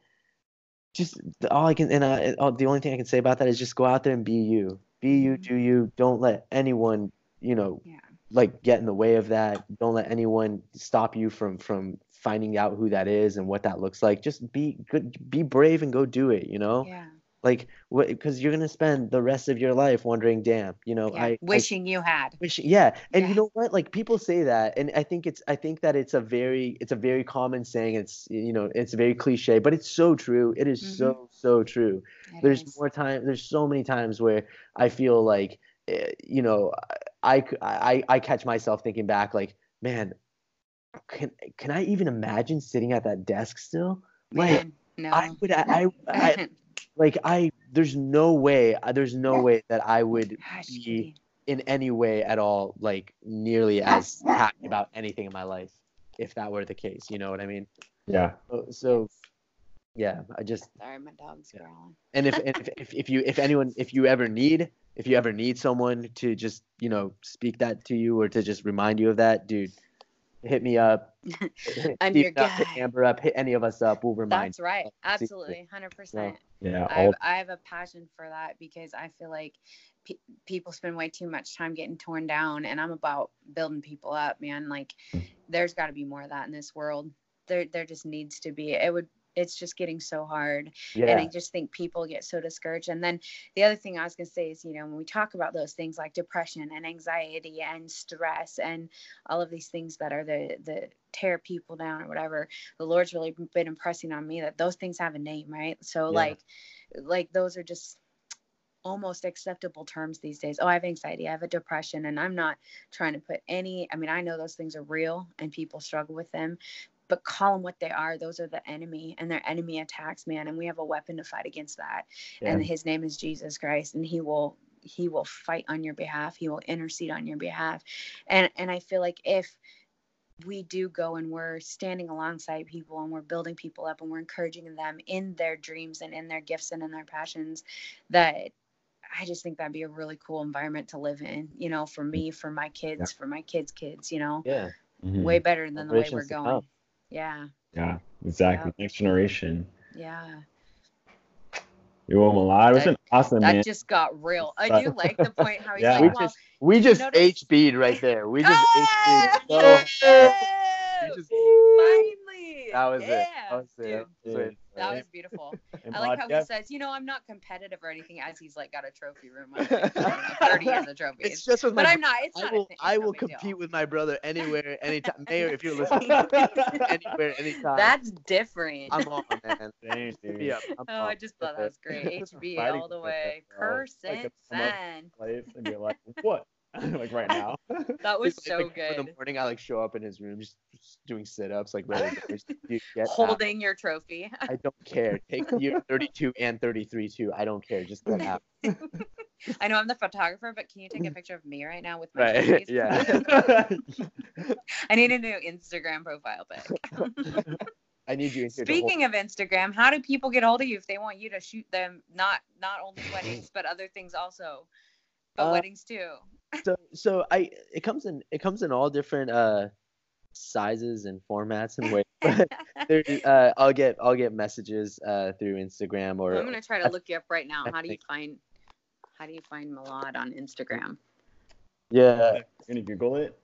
S4: just all I can, and uh, the only thing I can say about that is just go out there and be you. Be you, mm-hmm. do you. Don't let anyone, you know,
S2: yeah
S4: like get in the way of that. Don't let anyone stop you from from finding out who that is and what that looks like. Just be good, be brave and go do it. You know.
S2: Yeah.
S4: Like, what? Because you're gonna spend the rest of your life wondering, damn, you know, yeah. I
S2: wishing
S4: I,
S2: you had.
S4: Wishing, yeah. And yeah. you know what? Like people say that, and I think it's, I think that it's a very, it's a very common saying. It's, you know, it's very cliche, but it's so true. It is mm-hmm. so, so true. It there's is. more time. There's so many times where I feel like, eh, you know, I, I, I catch myself thinking back like, man, can can I even imagine sitting at that desk still? Like, man, no. I would, I, I, I, like, I, there's no way, uh, there's no way that I would Gosh, be in any way at all, like, nearly as happy about anything in my life if that were the case. You know what I mean?
S1: Yeah.
S4: So, so yeah, I just.
S2: Sorry, my dog's yeah. growling.
S4: And if, if, if, if you, if anyone, if you ever need if you ever need someone to just you know speak that to you or to just remind you of that, dude, hit me up.
S2: I'm your guy.
S4: hit Amber up. Hit any of us up. We'll remind.
S2: That's right. Absolutely, hundred percent.
S1: Yeah.
S2: I have, I have, a passion for that because I feel like pe- people spend way too much time getting torn down, and I'm about building people up, man. Like, mm. there's got to be more of that in this world. There, there just needs to be. It would it's just getting so hard yeah. and i just think people get so discouraged and then the other thing i was going to say is you know when we talk about those things like depression and anxiety and stress and all of these things that are the the tear people down or whatever the lord's really been impressing on me that those things have a name right so yeah. like like those are just almost acceptable terms these days. Oh, I have anxiety, I have a depression, and I'm not trying to put any, I mean, I know those things are real and people struggle with them, but call them what they are. Those are the enemy and their enemy attacks, man. And we have a weapon to fight against that. Yeah. And his name is Jesus Christ. And he will he will fight on your behalf. He will intercede on your behalf. And and I feel like if we do go and we're standing alongside people and we're building people up and we're encouraging them in their dreams and in their gifts and in their passions that I just think that'd be a really cool environment to live in, you know, for me, for my kids, yeah. for my kids' kids, you know.
S4: Yeah.
S2: Mm-hmm. Way better than the way we're going. Yeah.
S1: Yeah, exactly. Next generation.
S2: Yeah.
S1: Yo, Milad was an awesome
S2: that
S1: man.
S2: just got real. I do like the point how he's yeah.
S4: like,
S2: we
S4: just, we just HB'd right there. We just
S2: ah,
S4: HB'd.
S2: So, we just, finally.
S4: That was
S2: yeah,
S4: it. That was it.
S2: Dude, that was beautiful. I like how he says, you know, I'm not competitive or anything as he's like got a trophy room. Like, 30 years of trophies.
S4: It's just with
S2: but
S4: my
S2: I'm not. It's
S4: I
S2: not
S4: will, I will
S2: compete
S4: deal. with my brother anywhere, anytime. Mayor, if you're listening, anywhere, anytime.
S2: That's different.
S4: I'm on, man.
S1: Thanks, dude.
S4: Yeah,
S2: oh, I just thought that was great. HB all the way. Person. sen.
S1: Place and be like, what? like right now.
S2: That was
S4: Like,
S2: so
S4: like,
S2: good.
S4: In the morning, I like show up in his room, just, just doing sit-ups, like ready to dude, get out.
S2: Holding your trophy.
S4: I don't care. Take year 32 and 33 too. I don't care. Just get out.
S2: I know I'm the photographer, but can you take a picture of me right now with my
S4: Right.
S2: trophies?
S4: Yeah.
S2: I need a new Instagram profile pic.
S4: I need you in here to hold-
S2: Speaking of Instagram, how do people get hold of you if they want you to shoot them not not only weddings but other things also, but
S4: Uh,
S2: weddings too?
S4: So so I it comes in it comes in all different uh sizes and formats and ways. But there, uh, I'll get I'll get messages uh through Instagram or
S2: I'm gonna try to look you up right now. How do you find how do you find Milad on Instagram?
S4: yeah.
S1: You're gonna Google it.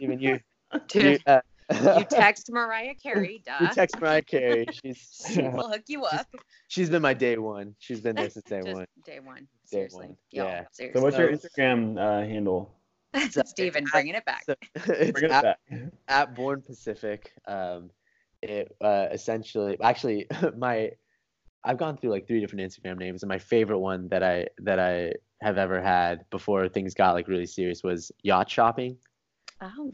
S4: Even you, you, uh,
S2: you text Mariah Carey, duh.
S4: you text Mariah Carey. She's
S2: we'll hook you up.
S4: she's been my day one. She's been there since day one.
S2: day one.
S4: Day
S2: Seriously.
S4: one,
S2: Yo,
S4: yeah.
S2: seriously.
S1: So what's your Instagram uh, handle?
S2: Steven, bringing it back.
S4: So, it's
S1: Bring it
S4: at,
S1: back.
S4: at Born Pacific. Um, it uh, essentially actually my I've gone through like three different Instagram names, and my favorite one that I that I have ever had before things got like really serious was yacht shopping.
S2: Oh,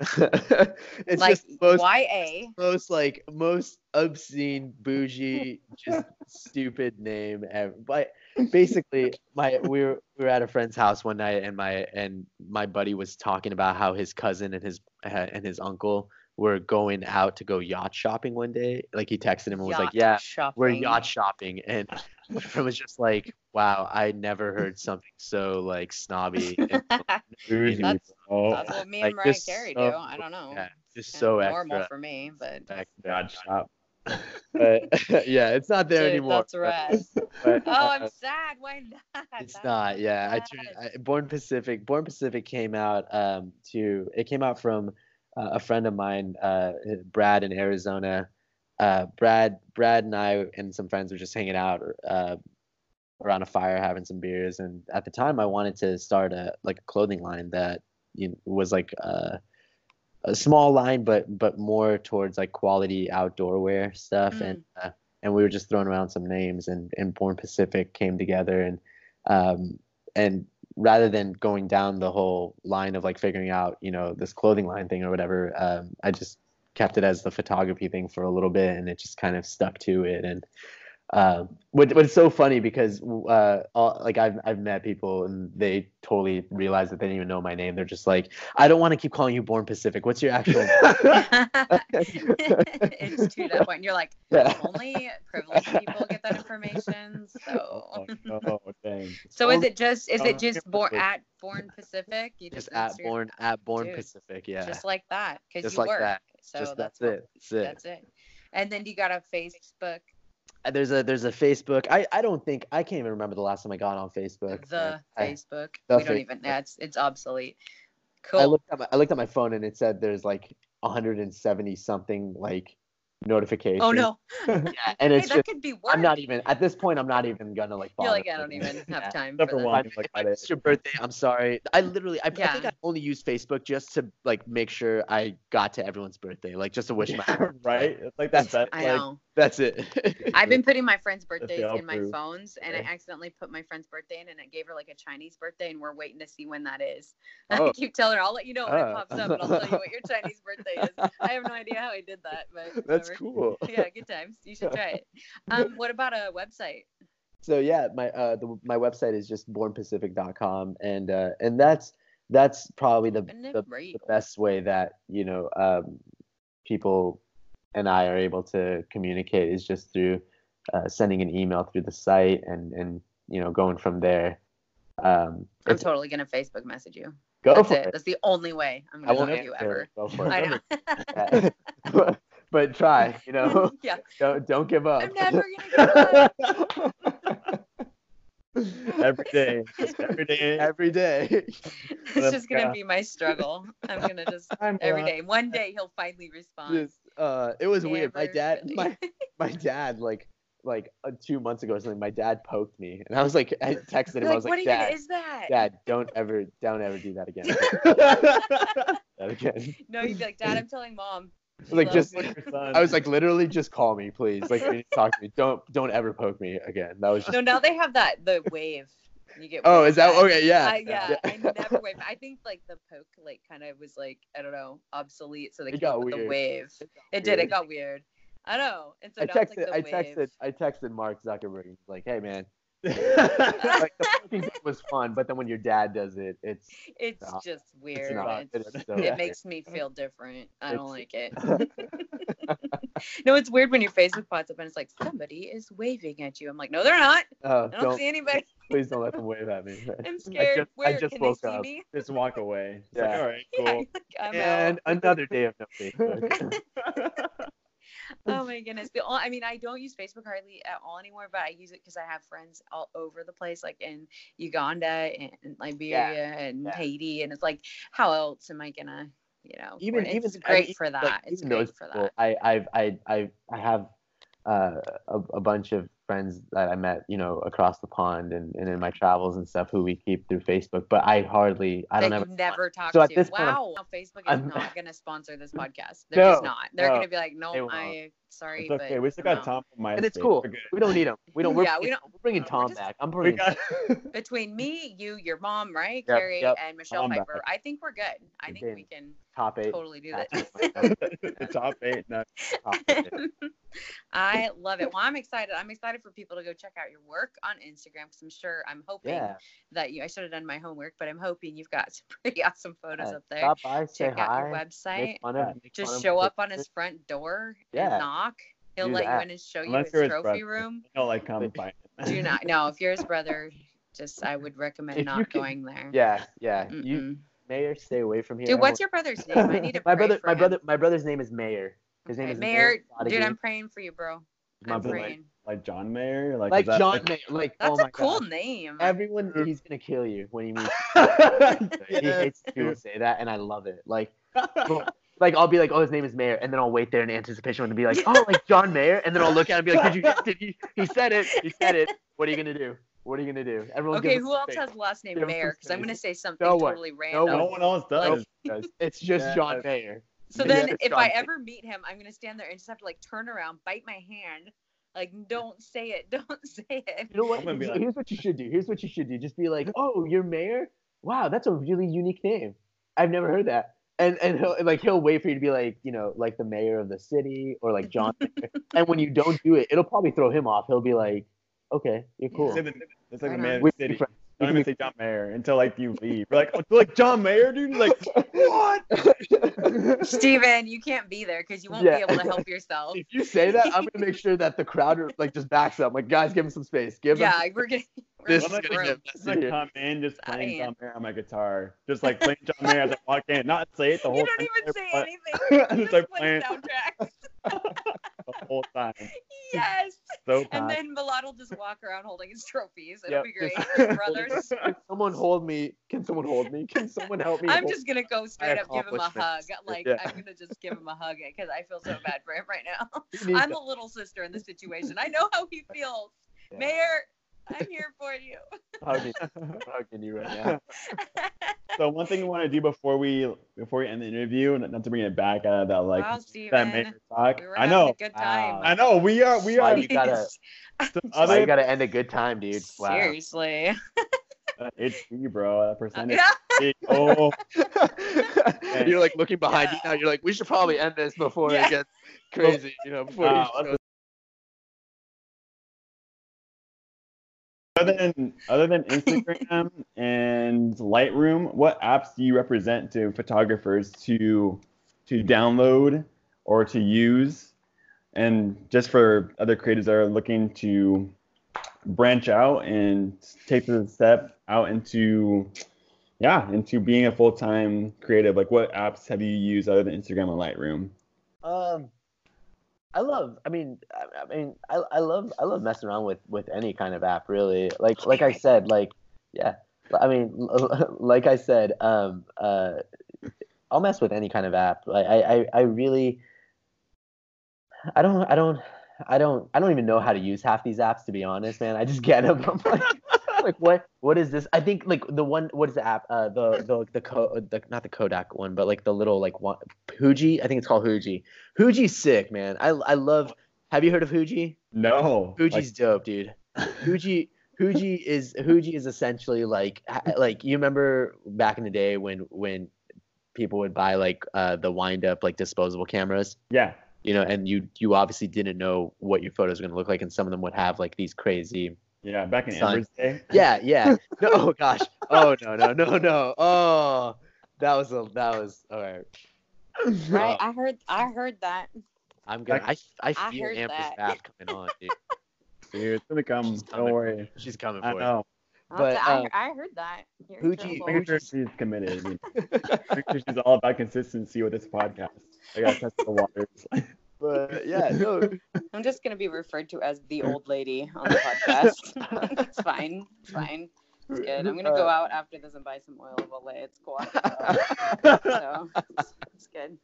S4: it's
S2: like
S4: just most
S2: YA.
S4: most like most obscene, bougie, just stupid name ever. But basically, my we were we were at a friend's house one night, and my and my buddy was talking about how his cousin and his uh, and his uncle were going out to go yacht shopping one day. Like he texted him and was like, "Yeah,
S2: shopping.
S4: we're yacht shopping," and it was just like, "Wow, I never heard something so like snobby." And,
S2: That's-
S1: bro.
S2: That's what me
S4: Like,
S2: and Mariah
S4: just
S2: Carey
S4: so-
S2: do. I don't know.
S4: yeah, just so
S2: normal
S4: extra.
S2: for me, but
S4: Back-
S1: God shop.
S4: But yeah, it's not there
S2: Dude,
S4: anymore.
S2: that's
S4: but,
S2: oh,
S4: uh,
S2: I'm sad. Why not?
S4: It's
S2: That's
S4: not. Yeah, I, turned, I Born Pacific. Born Pacific came out um to it came out from uh, a friend of mine, uh, Brad in Arizona. Uh, Brad, Brad and I and some friends were just hanging out uh, around a fire, having some beers, and at the time I wanted to start a like a clothing line that you know, was like a, small line, but but more towards like quality outdoor wear stuff,
S2: Mm.
S4: and uh, and we were just throwing around some names, and and Born Pacific came together, and um and rather than going down the whole line of like figuring out you know this clothing line thing or whatever, um, I just kept it as the photography thing for a little bit, and it just kind of stuck to it, and um, what, what's so funny because uh, all, like I've I've met people and they totally realize that they didn't even know my name. They're just like, I don't want to keep calling you Born Pacific. What's your actual?
S2: it's to that point. You're like,
S4: yeah.
S2: only privileged people get that information. So,
S1: Oh no, dang.
S2: so is it just is it just born at Born Pacific? You
S4: Just
S2: that's
S4: at
S2: your-
S4: Born at Born
S2: Dude,
S4: Pacific. Yeah.
S2: just like that because you
S4: like
S2: work.
S4: that.
S2: So
S4: just
S2: that's,
S4: that's,
S2: what-
S4: it. That's it.
S2: That's it. And then you got a Facebook,
S4: Uh, Uh, there's a there's a Facebook. I I don't think I can't even remember the last time I got on Facebook.
S2: the
S4: I,
S2: Facebook.
S4: the
S2: we don't even. Yeah, it's it's obsolete. Cool.
S4: I looked at my I looked at my phone and it said there's like 170 something like notifications.
S2: oh no.
S4: Yeah, and
S2: Hey,
S4: it's
S2: that
S4: just
S2: could be worse.
S4: I'm not even at this point. I'm not even gonna like.
S2: You're like, I don't even have
S4: Yeah.
S2: time
S1: Except
S2: for
S1: for
S2: that.
S1: one.
S4: If
S1: Look
S4: I missed your birthday. I'm sorry. I literally, I, I think I only use Facebook just to like make sure I got to everyone's birthday, like just to wish them.
S1: right? It's like that. that
S2: I
S1: like,
S2: know.
S4: That's it.
S2: I've been putting my friends' birthdays in my
S1: prove.
S2: phones, and I accidentally put my friend's birthday in, and I gave her like a Chinese birthday, and we're waiting to see when that is.
S4: Oh.
S2: I keep telling her, I'll let you know when
S4: Oh.
S2: it ah. pops up, and I'll tell you what your Chinese birthday is. I have no idea how I did that, but
S4: That's
S2: whatever.
S4: Cool.
S2: Yeah, good times. You should try it. Um, what about a website?
S4: so yeah, my uh the, my website is just bornpacific.com, and uh and that's that's probably the the, the best way that you know um, people and I are able to communicate is just through uh, sending an email through the site and and you know going from there. Um,
S2: I'm totally gonna Facebook message you.
S4: Go
S2: That's
S4: for
S2: it.
S4: it.
S2: That's the only way I'm gonna talk you ever.
S4: Go for it.
S2: I know.
S4: But, but try, you know.
S2: yeah.
S4: Don't don't give up.
S2: I'm never gonna give up.
S1: every day. Every day.
S4: Every day.
S2: it's just gonna be my struggle. I'm gonna just
S1: I'm
S2: every
S1: glad.
S2: day. One day he'll finally respond.
S4: Just, uh, it was weird. My dad,
S2: gonna-
S4: my my dad, like like uh, two months ago or something. My dad poked me, and I was like, I texted him.
S2: You're
S4: I was like,
S2: even
S4: Dad,
S2: is that?
S4: Dad, don't ever, don't ever do that again. that again.
S2: No, you'd be like, Dad, I'm telling mom.
S4: Like, just-
S2: me."
S4: I was like, literally, just call me, please. Like, talk to me, don't don't ever poke me again. That was just.
S2: No, now they have that the wave. You get.
S4: Oh, is that
S2: at.
S4: okay? Yeah.
S2: I, yeah,
S4: Yeah.
S2: I never wave. I think like the poke like kind of was like I don't know obsolete, so they
S4: It
S2: came up with the wave.
S4: It got
S2: It did. It got weird. I know. And so
S4: I texted,
S2: like the
S4: I
S2: wave.
S4: texted, I texted Mark Zuckerberg. He's like, hey man, like the poking thing was fun, but then when your dad does it, it's
S2: It's just weird. It's-
S4: It's so
S2: it
S4: weird.
S2: makes me feel different. I don't like it. No, it's weird when your Facebook pops up and it's like somebody is waving at you. I'm like, no, they're not.
S4: Uh,
S2: I don't,
S4: don't
S2: see anybody.
S4: please don't let them wave at me.
S2: I'm scared.
S4: just- I
S2: Where
S4: just
S2: can
S4: woke
S2: they see
S4: up.
S2: me?
S1: just walk away. It's
S4: Yeah.
S1: like, all right,
S2: Yeah,
S1: cool.
S2: like,
S4: and
S2: out.
S4: another day of no Facebook.
S2: Oh my goodness. The only, I mean, I don't use Facebook hardly at all anymore, but I use it because I have friends all over the place, like in Uganda and Liberia and
S4: yeah.
S2: Haiti, and it's like, how else am I gonna, you know?
S4: even
S2: it's
S4: even I
S2: great
S4: mean,
S2: for
S4: like,
S2: that. it's great
S4: those
S2: for that.
S4: I I've I I I have uh, a, a bunch of friends that I met, you know, across the pond and, and in my travels and stuff who we keep through Facebook, but I hardly I
S2: that
S4: don't
S2: you
S4: ever
S2: never talk
S4: So at
S2: to.
S4: this point,
S2: wow, Now Facebook is
S4: I'm-
S2: not gonna sponsor this podcast. They're just not. They're
S4: no,
S2: gonna be like, no. I sorry,
S1: It's okay.
S2: but
S1: We still got
S2: no.
S1: Tom from MySpace.
S4: and it's cool.
S1: We're good.
S4: We don't need them. We don't. We're,
S2: Yeah, we
S4: bringing-
S2: don't-
S4: We're bringing
S2: we're
S4: Tom
S2: just-
S4: back. I'm
S1: We
S4: bringing.
S1: got
S2: Between me, you, your mom, right,
S4: Yep,
S2: Carrie,
S4: yep.
S2: and Michelle
S1: I'm back.
S2: Piper, I think we're good. I
S4: We're
S2: think
S4: good.
S2: we can
S4: top eight.
S2: totally do that.
S1: the top eight. No.
S4: top eight.
S2: I love it. Well, I'm excited. I'm excited for people to go check out your work on Instagram because I'm sure, I'm hoping
S4: Yeah.
S2: that you, I should have done my homework, but I'm hoping you've got some pretty awesome photos
S4: yeah.
S2: up there.
S4: Stop by, say
S2: Check out
S4: hi.
S2: your website.
S4: Of,
S2: Just show up on his front door
S4: Yeah.
S2: and knock. He'll
S4: Do
S2: let you in and show
S1: Unless
S2: you his
S1: his
S2: trophy
S1: brother.
S2: room.
S1: No, like come find him.
S2: Do not. No, if you're his brother, just I would recommend
S4: If
S2: not
S4: can-
S2: going there.
S4: Yeah, yeah. You
S2: Mm-mm.
S4: Mayor, stay away from here.
S2: Dude, what's your brother's name? I need to
S4: my
S2: pray
S4: brother,
S2: for
S4: my
S2: him.
S4: brother, my brother's name is Mayor. His name
S2: Okay,
S4: is
S2: Mayor. Dude, I'm praying for you, bro.
S4: My
S2: I'm praying.
S1: Like John Mayer. Like,
S4: like
S1: that-
S4: John Mayer. Like
S2: That's
S4: oh
S2: a cool
S4: God.
S2: name.
S4: Everyone, he's gonna kill you when he meets. He hates people say that, and I love it. Like, like I'll be like, oh, his name is Mayer, and then I'll wait there in anticipation to be like, oh, like John Mayer, and then I'll look at him and be like, did you? Did he? He said it. He said it. What are you gonna do? What are you gonna do? Everyone.
S2: okay, who else
S4: space.
S2: has the last name
S4: Give
S2: Mayer? Because I'm gonna say something
S4: No
S2: totally
S4: No
S2: random.
S1: no
S4: one.
S1: one else does. guys.
S4: It's just
S1: Yeah.
S4: John Mayer.
S2: So then,
S4: It's
S2: if I ever meet him, I'm gonna stand there and just have to like turn around, bite my hand, like don't say it, don't say it.
S4: You know what?
S1: I'm gonna be
S4: Here's-
S1: like-
S4: Here's what you should do. Here's what you should do. Just be like, "Oh, you're mayor? Wow, that's a really unique name. I've never heard that." And and he'll like he'll wait for you to be like, you know, like the mayor of the city or like John. And when you don't do it, it'll probably throw him off. He'll be like, "Okay, you're cool."
S1: It's like
S2: Right
S1: the man of the city.
S4: Friends. We
S1: Don't
S4: can
S1: even say John Mayer until like you leave. You're like, oh, like John Mayer, dude. Like, what?
S4: be-
S2: Steven, you can't be there because you won't
S4: Yeah.
S2: be able to help yourself.
S4: if you say that, I'm gonna make sure that the crowd are, like just backs up. Like, guys, give him some space. Give him.
S2: yeah, we're gonna. We're
S4: This is gonna
S2: room.
S4: get
S1: Just like come in, just
S2: Outta
S1: playing
S2: hand.
S1: John Mayer on my guitar, just like playing John Mayer as I walk in, not say it the whole time.
S2: You don't
S1: time,
S2: even say
S1: but
S2: anything.
S1: I'm just
S2: just
S1: like
S2: play
S1: playing
S2: soundtracks.
S1: the whole time.
S2: yes.
S1: So
S2: And then Milad will just walk around holding his trophies. It'll
S4: Yep,
S2: be great. brothers.
S4: Can someone hold me? Can someone hold me? Can someone help me?
S2: I'm just gonna go straight up give him a hug. Like
S4: Yeah.
S2: I'm gonna just give him a hug because I feel so bad for him right now. I'm a little sister in this situation. I know how he feels.
S4: Yeah.
S2: Mayor, I'm here for you.
S4: hugging, hugging you right now.
S1: So one thing we want to do before we before we end the interview, not not to bring it back out of that like
S2: wow,
S1: that
S2: Steven.
S1: Talk.
S2: We were
S1: I know,
S2: a good time.
S1: I know. We are, we
S4: Why
S1: are.
S4: you gotta-
S1: so other
S4: you gotta end a good time, dude? Wow.
S2: Seriously.
S1: uh, it's me, bro. That percentage.
S2: Yeah.
S1: Oh,
S4: you're like looking behind you now. You're like, we should probably end this before
S2: Yeah.
S4: it gets crazy. You know, before
S1: Wow, other than other than Instagram and Lightroom, what apps do you represent to photographers to to download or to use? And just for other creators that are looking to branch out and take the step out into yeah into being a full-time creative like what apps have you used other than instagram and lightroom
S4: um i love i mean i, I mean I, I love i love messing around with with any kind of app really like like i said like yeah i mean like i said um uh i'll mess with any kind of app Like, i i i really i don't i don't I don't I don't even know how to use half these apps to be honest, man. I just get them. I'm like, like what what is this? I think like the one what is the app? Uh, the the the, co- the not the Kodak one, but like the little like one Huji. I think it's called Huji. Huji's sick, man. I I love. Have you heard of Huji?
S1: No.
S4: Huji's like... dope, dude. Huji. Huji is Huji is essentially like like you remember back in the day when when people would buy like uh the wind up like disposable cameras.
S1: Yeah
S4: you know, and you you obviously didn't know what your photos were gonna look like, and some of them would have like these crazy.
S1: Yeah, back in Amber's day.
S4: Yeah, yeah. No, oh gosh. Oh no, no, no, no. Oh, that was a that was all right.
S2: Right, I heard I heard that.
S4: I'm gonna. I I feel I Amber's back coming on, dude.
S1: Dude, it's gonna come. Don't worry.
S4: She's coming
S1: for
S4: I know.
S2: You. But uh, I, I, heard that.
S1: Fuji, make sure she's committed. make sure she's all about consistency with this podcast. I gotta test the waters.
S4: But yeah, no.
S2: I'm just gonna be referred to as the old lady on the podcast. it's fine. It's fine. It's good. I'm gonna go out after this and buy some oil of Olay. It's cool. So, so it's, it's good.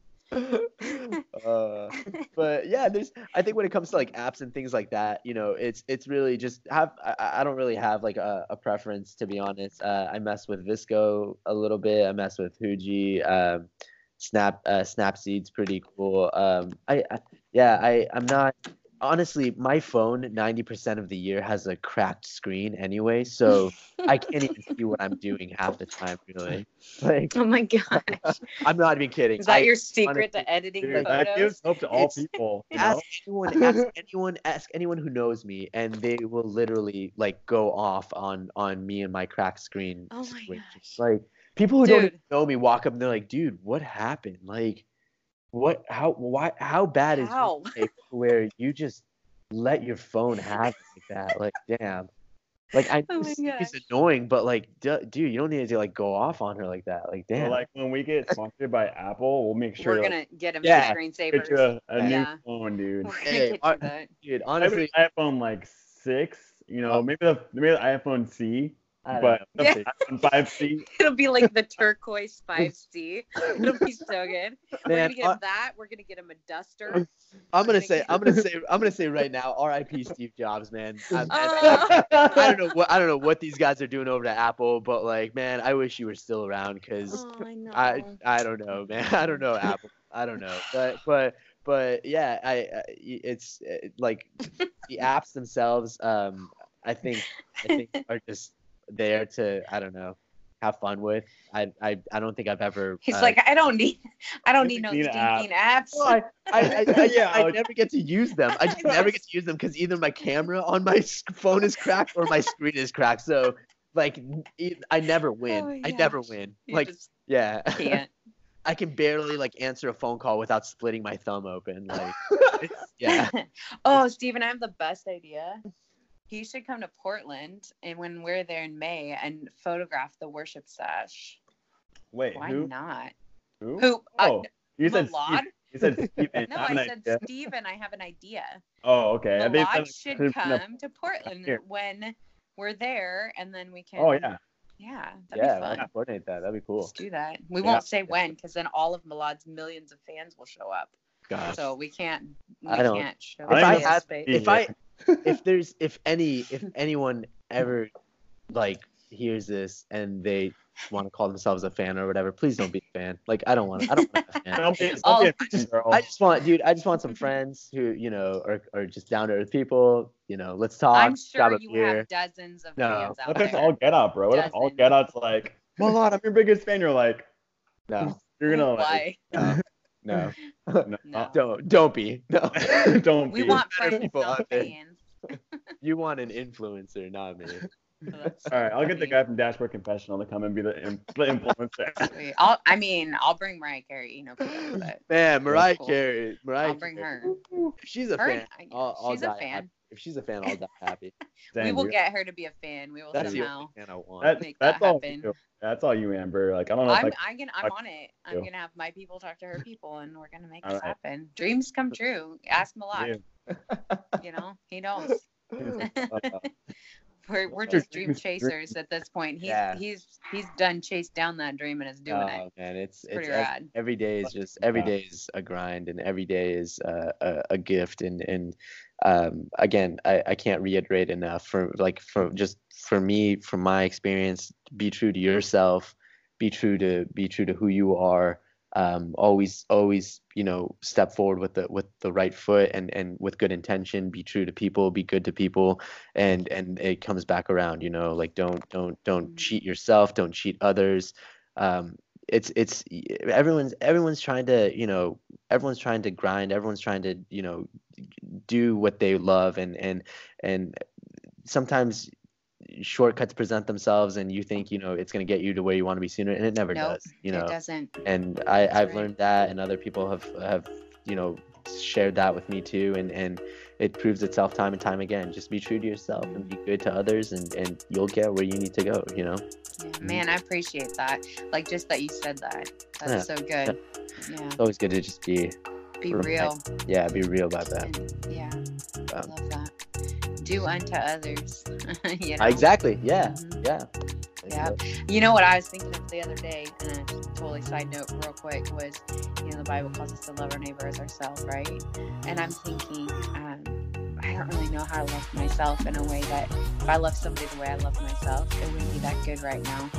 S4: uh, but yeah, there's. I think when it comes to like apps and things like that, you know, it's it's really just have. I, I don't really have like a, a preference to be honest. Uh, I mess with VSCO a little bit. I mess with Huji. Um, Snap uh, Snapseed's pretty cool. Um, I, I yeah, I I'm not honestly, my phone 90% of the year has a cracked screen anyway, so I can't even see what I'm doing half the time, really. Like,
S2: oh my gosh.
S4: I'm not even kidding.
S2: Is that I, your secret honestly, to editing dude, photos?
S1: That gives hope to all it's, people.
S4: Ask anyone, ask anyone, ask anyone who knows me, and they will literally like go off on on me and my cracked screen.
S2: Oh my gosh.
S4: Like people who dude. don't know me walk up and they're like, dude, what happened? Like, what how why how bad how? is it where you just let your phone have like that like damn like i know oh it's annoying but like d- dude you don't need to like go off on her like that like damn
S1: like when we get sponsored by apple we'll make sure
S2: we're
S1: to,
S2: gonna get him yeah, screensavers
S1: get you a, a yeah. new phone dude
S4: hey, uh, dude honestly
S1: iphone like six you know oh. maybe the maybe the iphone c but yeah. five C.
S2: It'll be like the turquoise five C. It'll be so good. we're gonna get uh, that. We're gonna get him a duster.
S4: I'm gonna say. I'm gonna say. I'm gonna say right now. R.I.P. Steve Jobs, man. I, I, uh. I, don't know what I don't know what these guys are doing over at Apple, but like, man, I wish you were still around because
S2: oh, I,
S4: I I don't know, man. I don't know Apple. I don't know, but but but yeah, I, I it's it, like the apps themselves. Um, I think I think are just there to I don't know have fun with. I I, I don't think I've ever.
S2: He's uh, like I don't need I don't need no stinking app. apps. Well,
S4: I, I, I, I, yeah, I never get to use them. I just never get to use them because either my camera on my phone is cracked or my screen is cracked. So like I never win. Oh, I never win. You like yeah.
S2: Can't.
S4: I can barely like answer a phone call without splitting my thumb open. Like, yeah.
S2: oh, Steven, I have the best idea he should come to Portland and when we're there in May and photograph the worship sash.
S1: Wait,
S2: why
S1: who?
S2: not?
S1: Who?
S2: Who?
S1: Oh, uh, you
S2: said Steve,
S1: you said Steven.
S2: no, I said idea. Steven. I have an idea.
S1: Oh, okay.
S2: Milad should come to Portland here. when we're there, and then we can.
S1: Oh yeah.
S2: Yeah,
S4: that'd yeah, be fun. Yeah, coordinate that. That'd be cool.
S2: Let's do that. We yeah. won't say when, because then all of Milad's millions of fans will show up.
S4: Gosh.
S2: So we can't. We
S4: I don't.
S2: Can't show
S4: if I had, if I if there's if any if anyone ever like hears this and they want to call themselves a fan or whatever, please don't be a fan. Like I don't want. I don't want a fan. I'll be, I'll be just, I just want, dude. I just want some friends who you know are, are just down to earth people. You know, let's talk.
S2: I'm sure you beer. have dozens of no. fans out
S1: what
S2: there.
S1: What if all get out, bro? What if all get out's like, Milad, I'm your biggest fan. You're like, no, you're gonna
S2: like,
S4: Why? No. no. no. Don't don't be. No.
S1: don't
S2: we
S1: be.
S2: want friends, people not fans.
S4: you want an influencer, not me.
S1: Oh, All right, I'll get the guy from Dashboard Confessional to come and be the, the influencer.
S2: I'll, I mean, I'll bring Mariah Carey. You know, but
S4: man, Mariah cool. Carey, Mariah.
S2: I'll bring her.
S4: She's a her, fan.
S2: I, I'll, she's I'll a fan.
S4: If she's a fan, I'll die happy.
S2: we will get her to be a fan. We will that's somehow
S1: fan I want. That, make that's that happen. All, that's all you, Amber. Like I don't know.
S2: I'm, I, am gonna, I'm on it. I'm gonna have my people talk to her people, and we're gonna make all this right. happen. Dreams come true. Ask Milad. you know, he knows. we're we're just dream chasers at this point. He's yeah. he's he's done chased down that dream and is doing oh, it.
S4: man, it's, it's pretty it's, rad. Every day is just every day is a grind, and every day is uh, a, a gift. And and um, again, I, I can't reiterate enough for like for just for me, from my experience, be true to yourself, be true to be true to who you are um, always always you know step forward with the with the right foot and and with good intention be true to people be good to people and and it comes back around you know like don't don't don't mm-hmm. cheat yourself don't cheat others um, it's it's everyone's everyone's trying to you know everyone's trying to grind everyone's trying to you know do what they love and and and sometimes shortcuts present themselves and you think you know it's going to get you to where you want to be sooner and it never nope, does you know
S2: it doesn't
S4: and i i've right. learned that and other people have have you know shared that with me too and and it proves itself time and time again just be true to yourself and be good to others and and you'll get where you need to go you know
S2: yeah, man i appreciate that like just that you said that that's yeah. so good
S4: yeah it's always good to just be
S2: be real
S4: yeah be real about that
S2: and, yeah um, love that do unto others.
S4: you know? Exactly. Yeah. Mm-hmm. Yeah.
S2: Yeah. You know what I was thinking of the other day, and a totally side note, real quick, was you know the Bible calls us to love our neighbor as ourselves, right? And I'm thinking, um, don't really know how to love myself in a way that if I love somebody the way I love myself, it wouldn't be that good right now.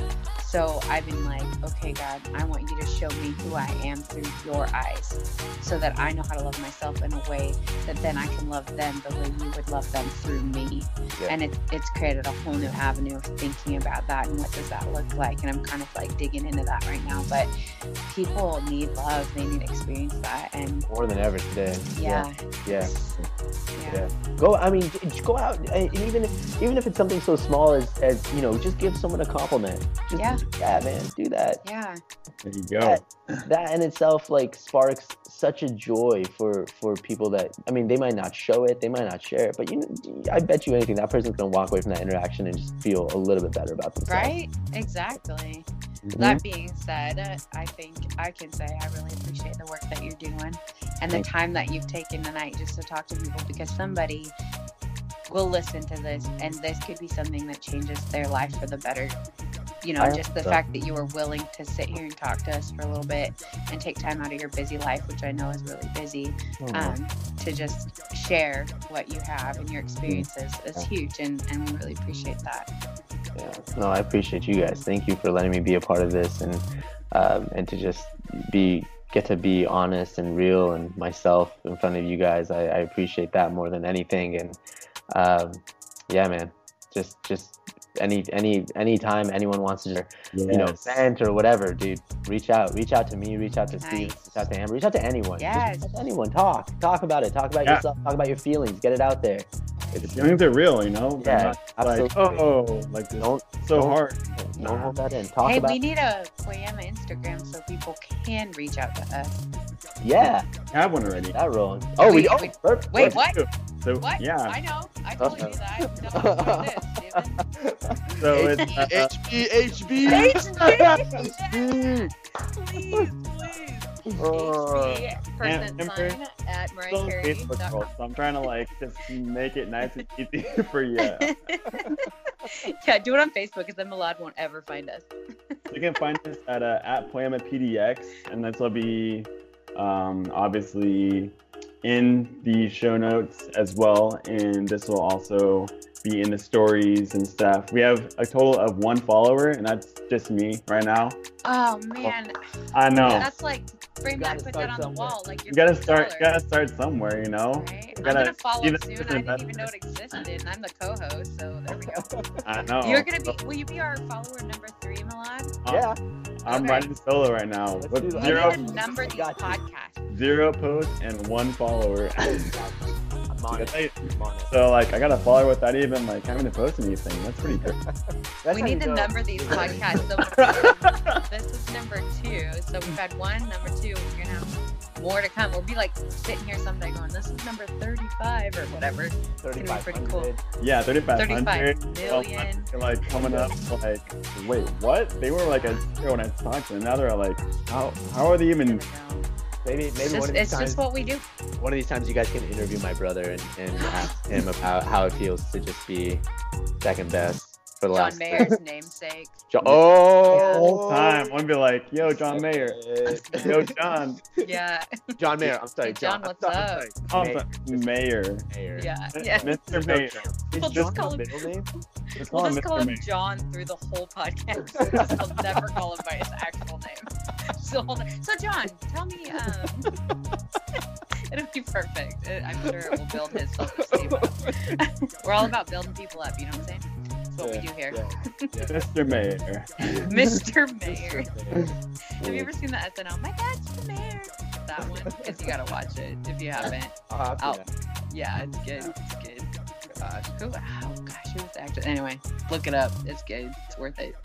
S2: So I've been like, okay, God, I want you to show me who I am through your eyes so that I know how to love myself in a way that then I can love them the way you would love them through me. Yeah. And it, it's created a whole new avenue of thinking about that and what does that look like. And I'm kind of like digging into that right now. But people need love, they need to experience that. And
S4: more than ever today.
S2: Yeah.
S4: Yeah. Yeah. yeah. Go, I mean, go out, and even if, even if it's something so small as, as, you know, just give someone a compliment. Just,
S2: yeah
S4: yeah, man, do that.
S2: Yeah.
S1: There you go.
S4: That, that in itself like sparks such a joy for for people that I mean, they might not show it, they might not share it, but you, I bet you anything that person's gonna walk away from that interaction and just feel a little bit better about themselves.
S2: Right. Exactly. Mm-hmm. That being said, I think I can say I really appreciate the work that you're doing and the time that you've taken tonight just to talk to people because somebody will listen to this and this could be something that changes their life for the better you know, just the fact that you were willing to sit here and talk to us for a little bit and take time out of your busy life, which I know is really busy, mm-hmm. um, to just share what you have and your experiences is huge. And, and we really appreciate that.
S4: Yeah, no, I appreciate you guys. Thank you for letting me be a part of this and, um, and to just be, get to be honest and real and myself in front of you guys. I, I appreciate that more than anything. And, um, yeah, man, just, just any any anytime anyone wants to yes. you know vent or whatever dude reach out reach out to me reach out to nice. steve reach out to amber reach out to anyone.
S2: Yes.
S4: Just anyone. Talk talk about it talk about yeah. yourself talk about your feelings get it out there.
S1: It's, you know, they're real you know?
S4: Yeah absolutely.
S1: like oh like don't so
S4: don't,
S1: hard.
S4: don't hold that in. Talk
S2: hey
S4: about
S2: we need a Poiema Instagram so people can reach out to us.
S4: Yeah.
S1: I have one already.
S4: That rolling. Oh, oh wait, we, oh,
S2: wait, wait what
S1: so
S2: what?
S1: yeah
S2: I know I told you that I've done this
S1: so it's uh,
S4: HB,
S2: HB, HB. please, please. HB percent sign at Mariah Carey.
S1: So I'm trying to like just make it nice and easy for you.
S2: yeah, do it on Facebook because then Milad won't ever find us.
S1: you can find us at uh, at Poiema PDX, and this will be um, obviously in the show notes as well. And this will also be in the stories and stuff. We have a total of one follower, and that's just me right now.
S2: Oh man,
S1: I know.
S2: That's like frame that, put that on somewhere. the wall. Like
S1: you gotta start, you gotta start somewhere, you know.
S2: Right? I'm gonna follow soon. I didn't even know it existed, and I'm the co-host, so there we go.
S1: I know.
S2: You're gonna be. Will you be our follower number three, Milad?
S4: Uh, yeah.
S1: I'm okay. writing solo right now.
S2: Let's zero, number these podcasts.
S1: Zero posts and one follower. So like I got a follower without even like having to post anything. That's pretty good.
S2: That's we need to number these podcasts. So this is number two. So we've had one, number two. We're gonna have more to come. We'll be like sitting here someday going, "This is number thirty-five or whatever." Thirty-five. Pretty cool.
S1: Yeah, thirty-five hundred.
S2: Million.
S1: Well, like coming up, like wait, what? They were like a zero when I talked to them. Now they're like, how how are they even?
S4: Maybe maybe
S2: it's
S4: just,
S2: one of these it's times, just what we do.
S4: One of these times, you guys can interview my brother and, and ask him about how it feels to just be second best for the
S2: John
S4: last.
S2: Mayer's namesake.
S4: John, oh,
S1: the whole time one be like, "Yo, John Mayer, yo, John."
S2: Yeah.
S4: John Mayer. I'm sorry,
S2: John.
S4: John
S2: what's I'm up?
S1: Sorry. Oh, Mayer.
S4: Mayer.
S2: Yeah. Yeah.
S1: Mr. Mayer.
S2: We'll just call him. Middle name? We'll just call him John through the whole podcast. we'll never call him by his actual name. So, so John, tell me. Um, It'll be perfect. I'm sure it will build his self-esteem up. We're all about building people up. You know what I'm saying? That's what yeah, we do here. Yeah,
S1: yeah. Mr. Mayor.
S2: Mr. Mayor. Have you ever seen the SNL? My dad's the mayor. That one, because you gotta watch it if you haven't.
S4: I'll
S2: I'll, yeah, it's good. It's good. Gosh, who? Oh gosh, who's the actor? Anyway, look it up. It's good. It's worth it.